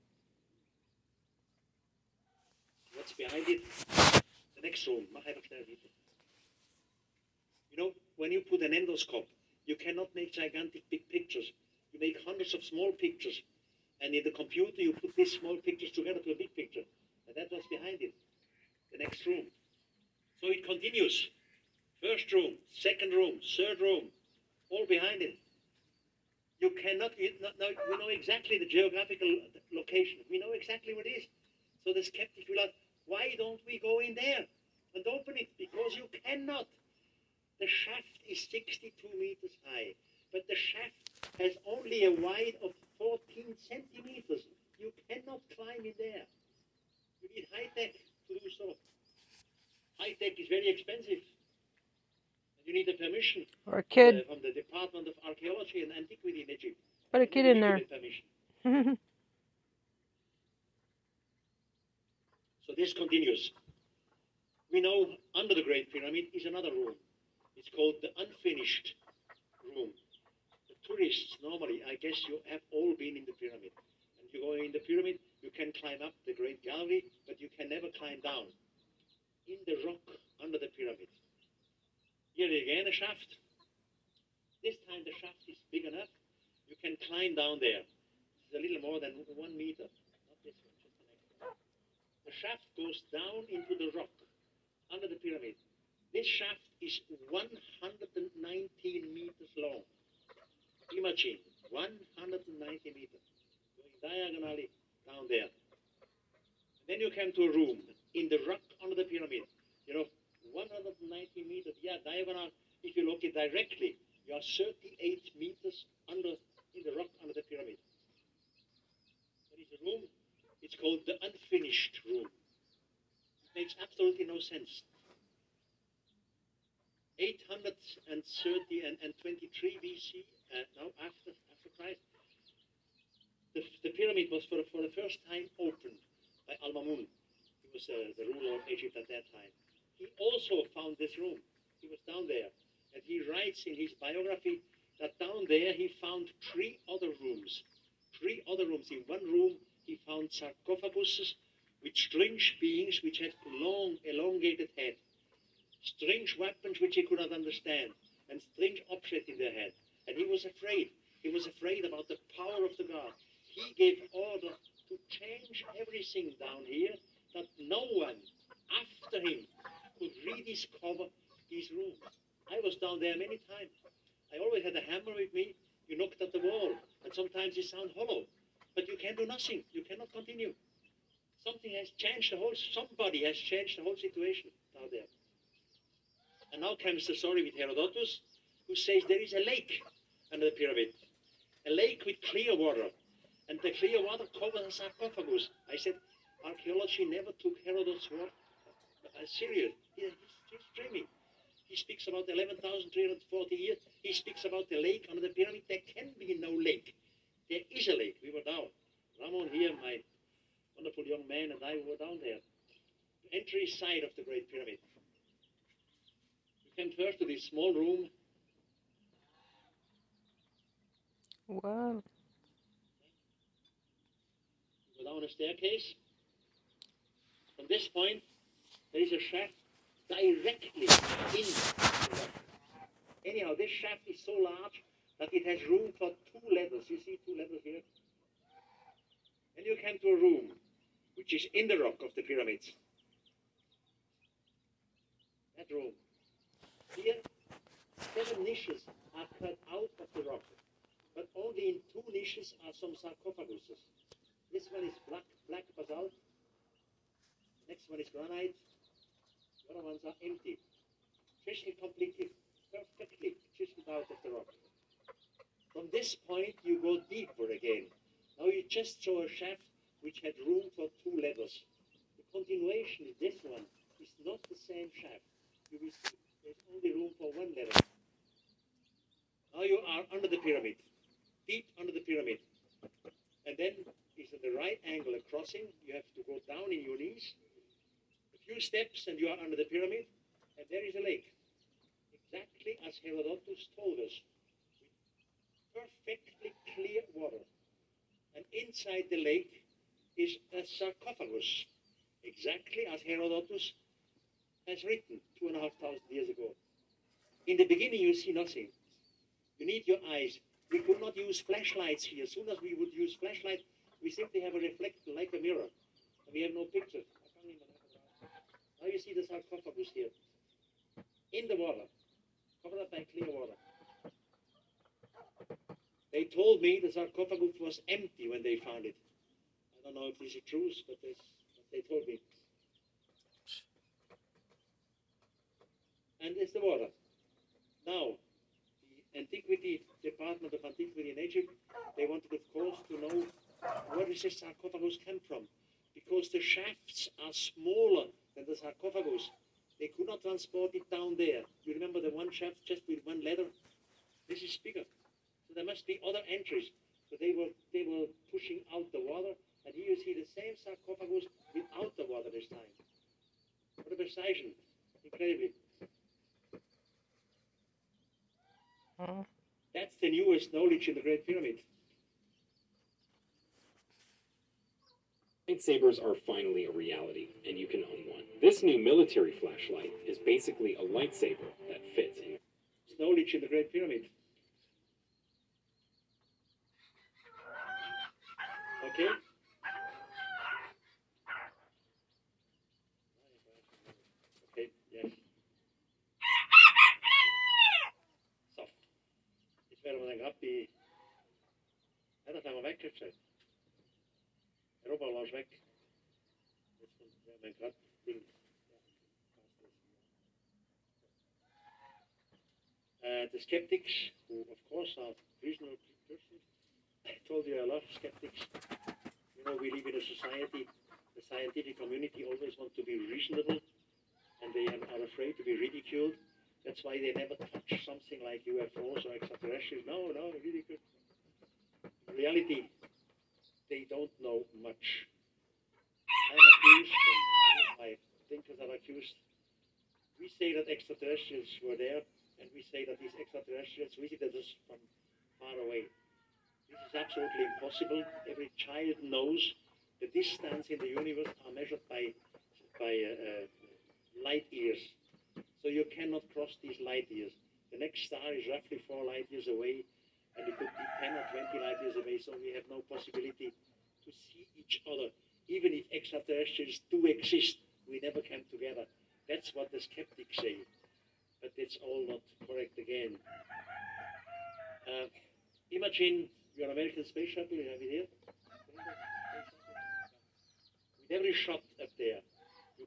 What's behind it? Next room. You know, when you put an endoscope, you cannot make gigantic big pictures. You make hundreds of small pictures. And in the computer, you put these small pictures together to a big picture. And that was behind it. The next room. So it continues. First room, second room, third room, all behind it. You cannot, you know, we know exactly the geographical location. We know exactly what it is. So the skeptic will ask, why don't we go in there and open it? Because you cannot. The shaft is 62 meters high, but the shaft has only a wide of 14 centimeters. You cannot climb in there. You need high tech to do so. High tech is very expensive. You need a permission Or a kid. uh, from the Department of Archaeology and Antiquity in Egypt. Put a kid in there. Permission. So this continues. We know under the Great Pyramid is another room. It's called the unfinished room. The tourists normally, I guess you have all been in the pyramid. And you go in the pyramid, you can climb up the Great Gallery, but you can never climb down. In the rock under the pyramid. Here again a shaft. This time the shaft is big enough. You can climb down there. It's a little more than one meter. Not this one, just the next one. The shaft goes down into the rock. This shaft is 119 meters long. Imagine 190 meters going diagonally down there. And then you come to a room in the rock under the pyramid. You know, 190 meters, yeah, diagonal. If you look it directly, you are 38 meters under in the rock under the pyramid. There is a room. It's called the unfinished room. It makes absolutely no sense. 830 and, and 23 BC, uh, no, after, after Christ, the, the pyramid was for, for the first time opened by Al-Mamun. He was uh, the ruler of Egypt at that time. He also found this room. He was down there. And he writes in his biography that down there he found three other rooms. Three other rooms. In one room he found sarcophaguses with strange beings which had long, elongated head, strange weapons which he could not understand, and strange objects in their head. And he was afraid. He was afraid about the power of the God. He gave order to change everything down here that no one after him could rediscover these rooms. I was down there many times. I always had a hammer with me. You knocked at the wall, and sometimes it sound hollow, but you can do nothing. You cannot continue. Something has changed the whole. Somebody has changed the whole situation down there. And now comes the story with Herodotus, who says there is a lake under the pyramid. a lake with clear water, and the clear water covers a sarcophagus. I said, archaeology never took Herodotus' word uh, serious. He's, he's dreaming. He speaks about 11,340 years. He speaks about the lake under the pyramid. There can be no lake. There is a lake. We were down. Ramon here, my wonderful young man, and I were down there. The entry side of the Great Pyramid. Came first to this small room. Wow. Go down a staircase. From this point, there is a shaft directly in the rock. Anyhow, this shaft is so large that it has room for two levels. You see two levels here? And you come to a room which is in the rock of the pyramids. That room. Here, seven niches are cut out of the rock, but only in two niches are some sarcophaguses. This one is black, black basalt. Next one is granite. The other ones are empty. Chiseled completely, perfectly chiseled out of the rock. From this point, you go deeper again. Now you just saw a shaft which had room for two levels. The continuation, this one, is not the same shaft. You will see there's only room for one level. Now you are under the pyramid, deep under the pyramid. And then is at the right angle crossing. You have to go down in your knees. A few steps and you are under the pyramid. And there is a lake. Exactly as Herodotus told us. With perfectly clear water. And inside the lake is a sarcophagus. Exactly as Herodotus has written two and a half thousand years ago. In the beginning, you see nothing. You need your eyes. We could not use flashlights here. As soon as we would use flashlight, we simply have a reflection like a mirror. And we have no pictures. Now you see the sarcophagus here. In the water. Covered up by clear water. They told me the sarcophagus was empty when they found it. I don't know if this is true, but they told me. And it's the water. Now, the Antiquity Department of Antiquity in Egypt, they wanted, of course, to know where does this sarcophagus come from? Because the shafts are smaller than the sarcophagus. They could not transport it down there. You remember the one shaft just with one ladder? This is bigger. So there must be other entries. So they were they were pushing out the water, and here you see the same sarcophagus without the water this time. What a precision! Incredibly. That's the newest knowledge in the Great Pyramid. Lightsabers are finally a reality, and you can own one. This new military flashlight is basically a lightsaber that fits in. Knowledge in the Great Pyramid. Okay? Okay, yes. Zo. Gerade Uh, the skeptics, who of course are reasonable persons, I told you I love skeptics. You know, we live in a society, the scientific community always want to be reasonable and they are afraid to be ridiculed. That's why they never touch something like UFOs or extraterrestrials. No, no, ridicule. In reality, they don't know much. I'm accused, my thinkers are accused. We say that extraterrestrials were there, and we say that these extraterrestrials visited us from far away. This is absolutely impossible. Every child knows the distance in the universe are measured by by uh, uh, light years. So you cannot cross these light years. The next star is roughly four light years away, and it could be 10 or 20 light years away, so we have no possibility to see each other. Even if extraterrestrials do exist, we never come together. That's what the skeptics say. But it's all not correct again. Uh, imagine your American space shuttle, you have it here. With every shot up there,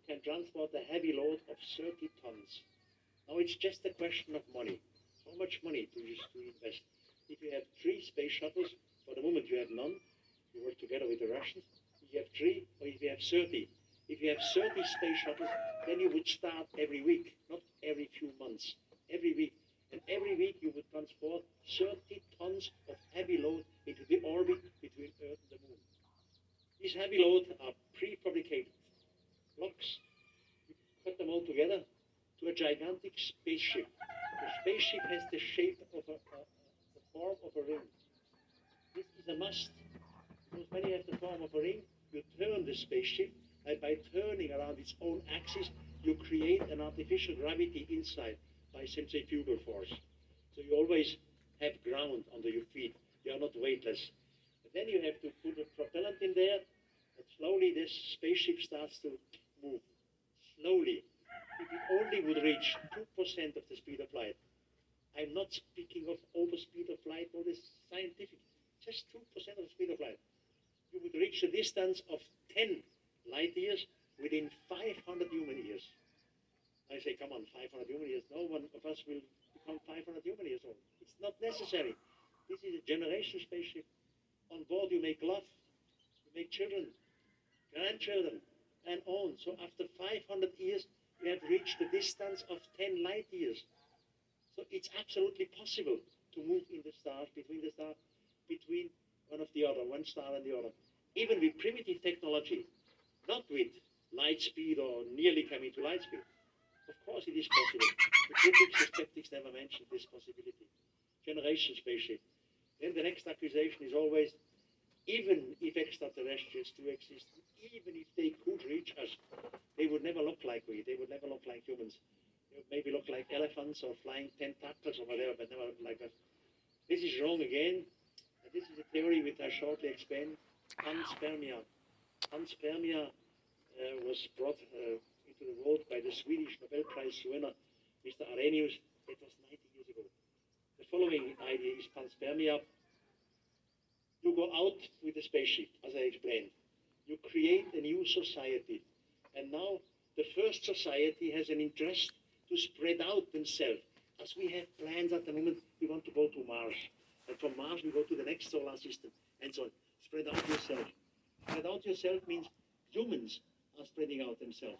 can transport a heavy load of 30 tons. Now it's just a question of money. How much money do you invest? If you have three space shuttles, for the moment you have none, you work together with the Russians. If you have three, or if you have 30. If you have 30 space shuttles, then you would start every week, not every few months, every week. And every week you would transport 30 tons of heavy load into the orbit between Earth and the Moon. These heavy loads are prefabricated blocks. You put them all together to a gigantic spaceship. The spaceship has the shape of a, a, the form of a ring. This is a must. Because when you have the form of a ring, you turn the spaceship, and by turning around its own axis, you create an artificial gravity inside by centrifugal force. So you always have ground under your feet. You are not weightless. But then you have to put a propellant in there, and slowly this spaceship starts to move. Slowly. If it only would reach 2% of the speed of light. I'm not speaking of over speed of light, all this scientific. Just 2% of the speed of light. You would reach a distance of 10 light years within 500 human years. I say, come on, 500 human years. No one of us will become 500 human years old. It's not necessary. This is a generation spaceship. On board, you make love, you make children, grandchildren, and on. So after 500 years, we have reached the distance of 10 light years. So it's absolutely possible to move in the stars, between the stars, between one of the other, one star and the other. Even with primitive technology, not with light speed or nearly coming to light speed. Of course, it is possible. The critics, the skeptics never mentioned this possibility. Generation spaceship. Then the next accusation is always, even if extraterrestrials do exist, even if they could reach us, they would never look like we. They would never look like humans. They would maybe look like elephants or flying tentacles or whatever, but never like us. This is wrong again. And this is a theory which I shortly explain. Panspermia. Panspermia uh, was brought uh, into the world by the Swedish Nobel Prize winner, Mr. Arrhenius. That was 90 years ago. The following idea is panspermia. You go out with a spaceship, as I explained. You create a new society. And now the first society has an interest to spread out themselves. As we have plans at the moment, we want to go to Mars. And from Mars, we go to the next solar system, and so on. Spread out yourself. Spread out yourself means humans are spreading out themselves.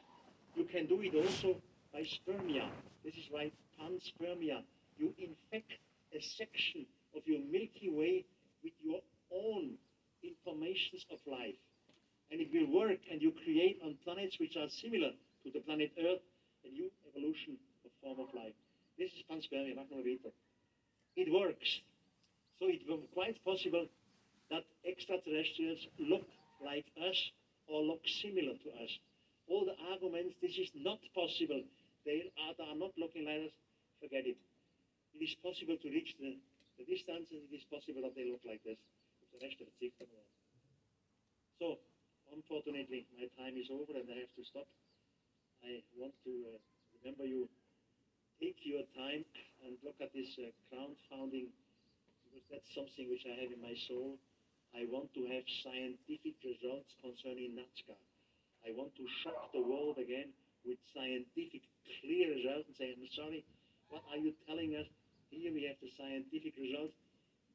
You can do it also by spermia. This is why panspermia. You infect a section of your Milky Way with your own informations of life. And it will work, and you create on planets which are similar to the planet Earth a new evolution of form of life. This is panspermia, Magnometer. It works. So it was quite possible that extraterrestrials look like us or look similar to us. All the arguments, this is not possible. They are, they are not looking like us. Forget it. It is possible to reach the, the distance, and it is possible that they look like this. So, unfortunately, my time is over and I have to stop. I want to uh, remember you. Take your time and look at this uh, crowdfunding because that's something which I have in my soul. I want to have scientific results concerning Nazca. I want to shock the world again with scientific, clear results and say, I'm sorry, what are you telling us? Here we have the scientific results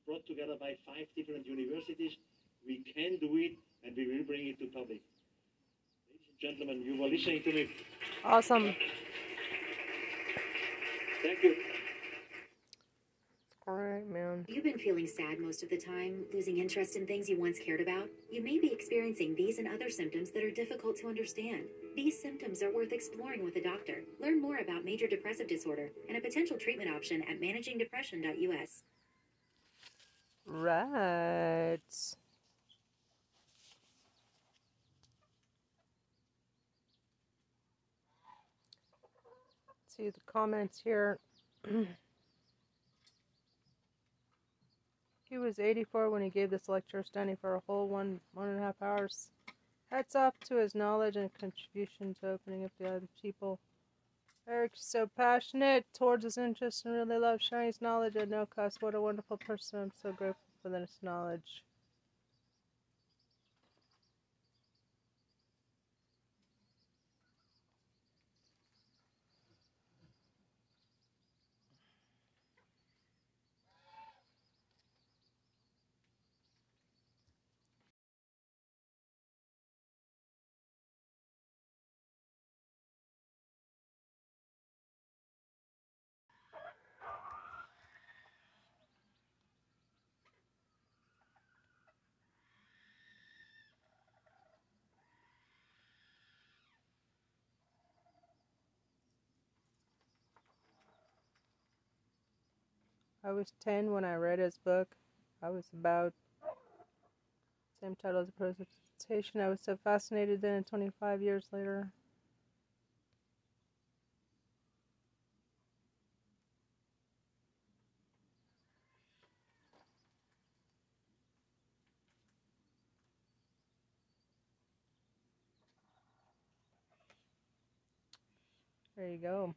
brought together by five different universities. We can do it, and we will bring it to public. Ladies and gentlemen, you were listening to me. Awesome. Thank you. All right, man. You've been feeling sad most of the time, losing interest in things you once cared about. You may be experiencing these and other symptoms that are difficult to understand. These symptoms are worth exploring with a doctor. Learn more about major depressive disorder and a potential treatment option at managingdepression.us. Right. See the comments here. he was 84 when he gave this lecture, standing for a whole one one and a half hours. Hats off to his knowledge and contribution to opening up the other people. Erich's so passionate towards his interests and really loves sharing his knowledge at no cost. What a wonderful person. I'm so grateful for this knowledge. I was 10 when I read his book. I was about same title as the presentation. I was so fascinated then and 25 years later. There you go.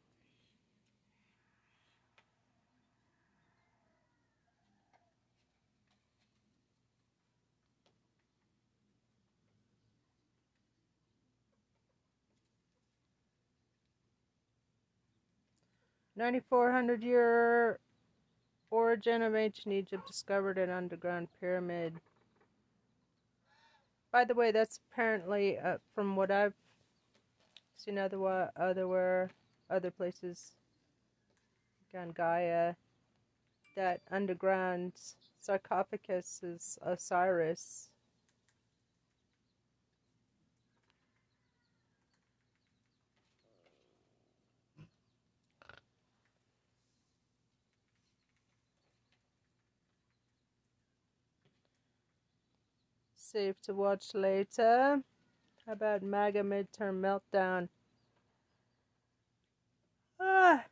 Ninety-four hundred year origin of ancient Egypt discovered an underground pyramid. By the way, that's apparently uh, from what I've seen other otherwhere, other places, like Gaia, that underground sarcophagus is Osiris. Safe to watch later. How about MAGA midterm meltdown? Ah.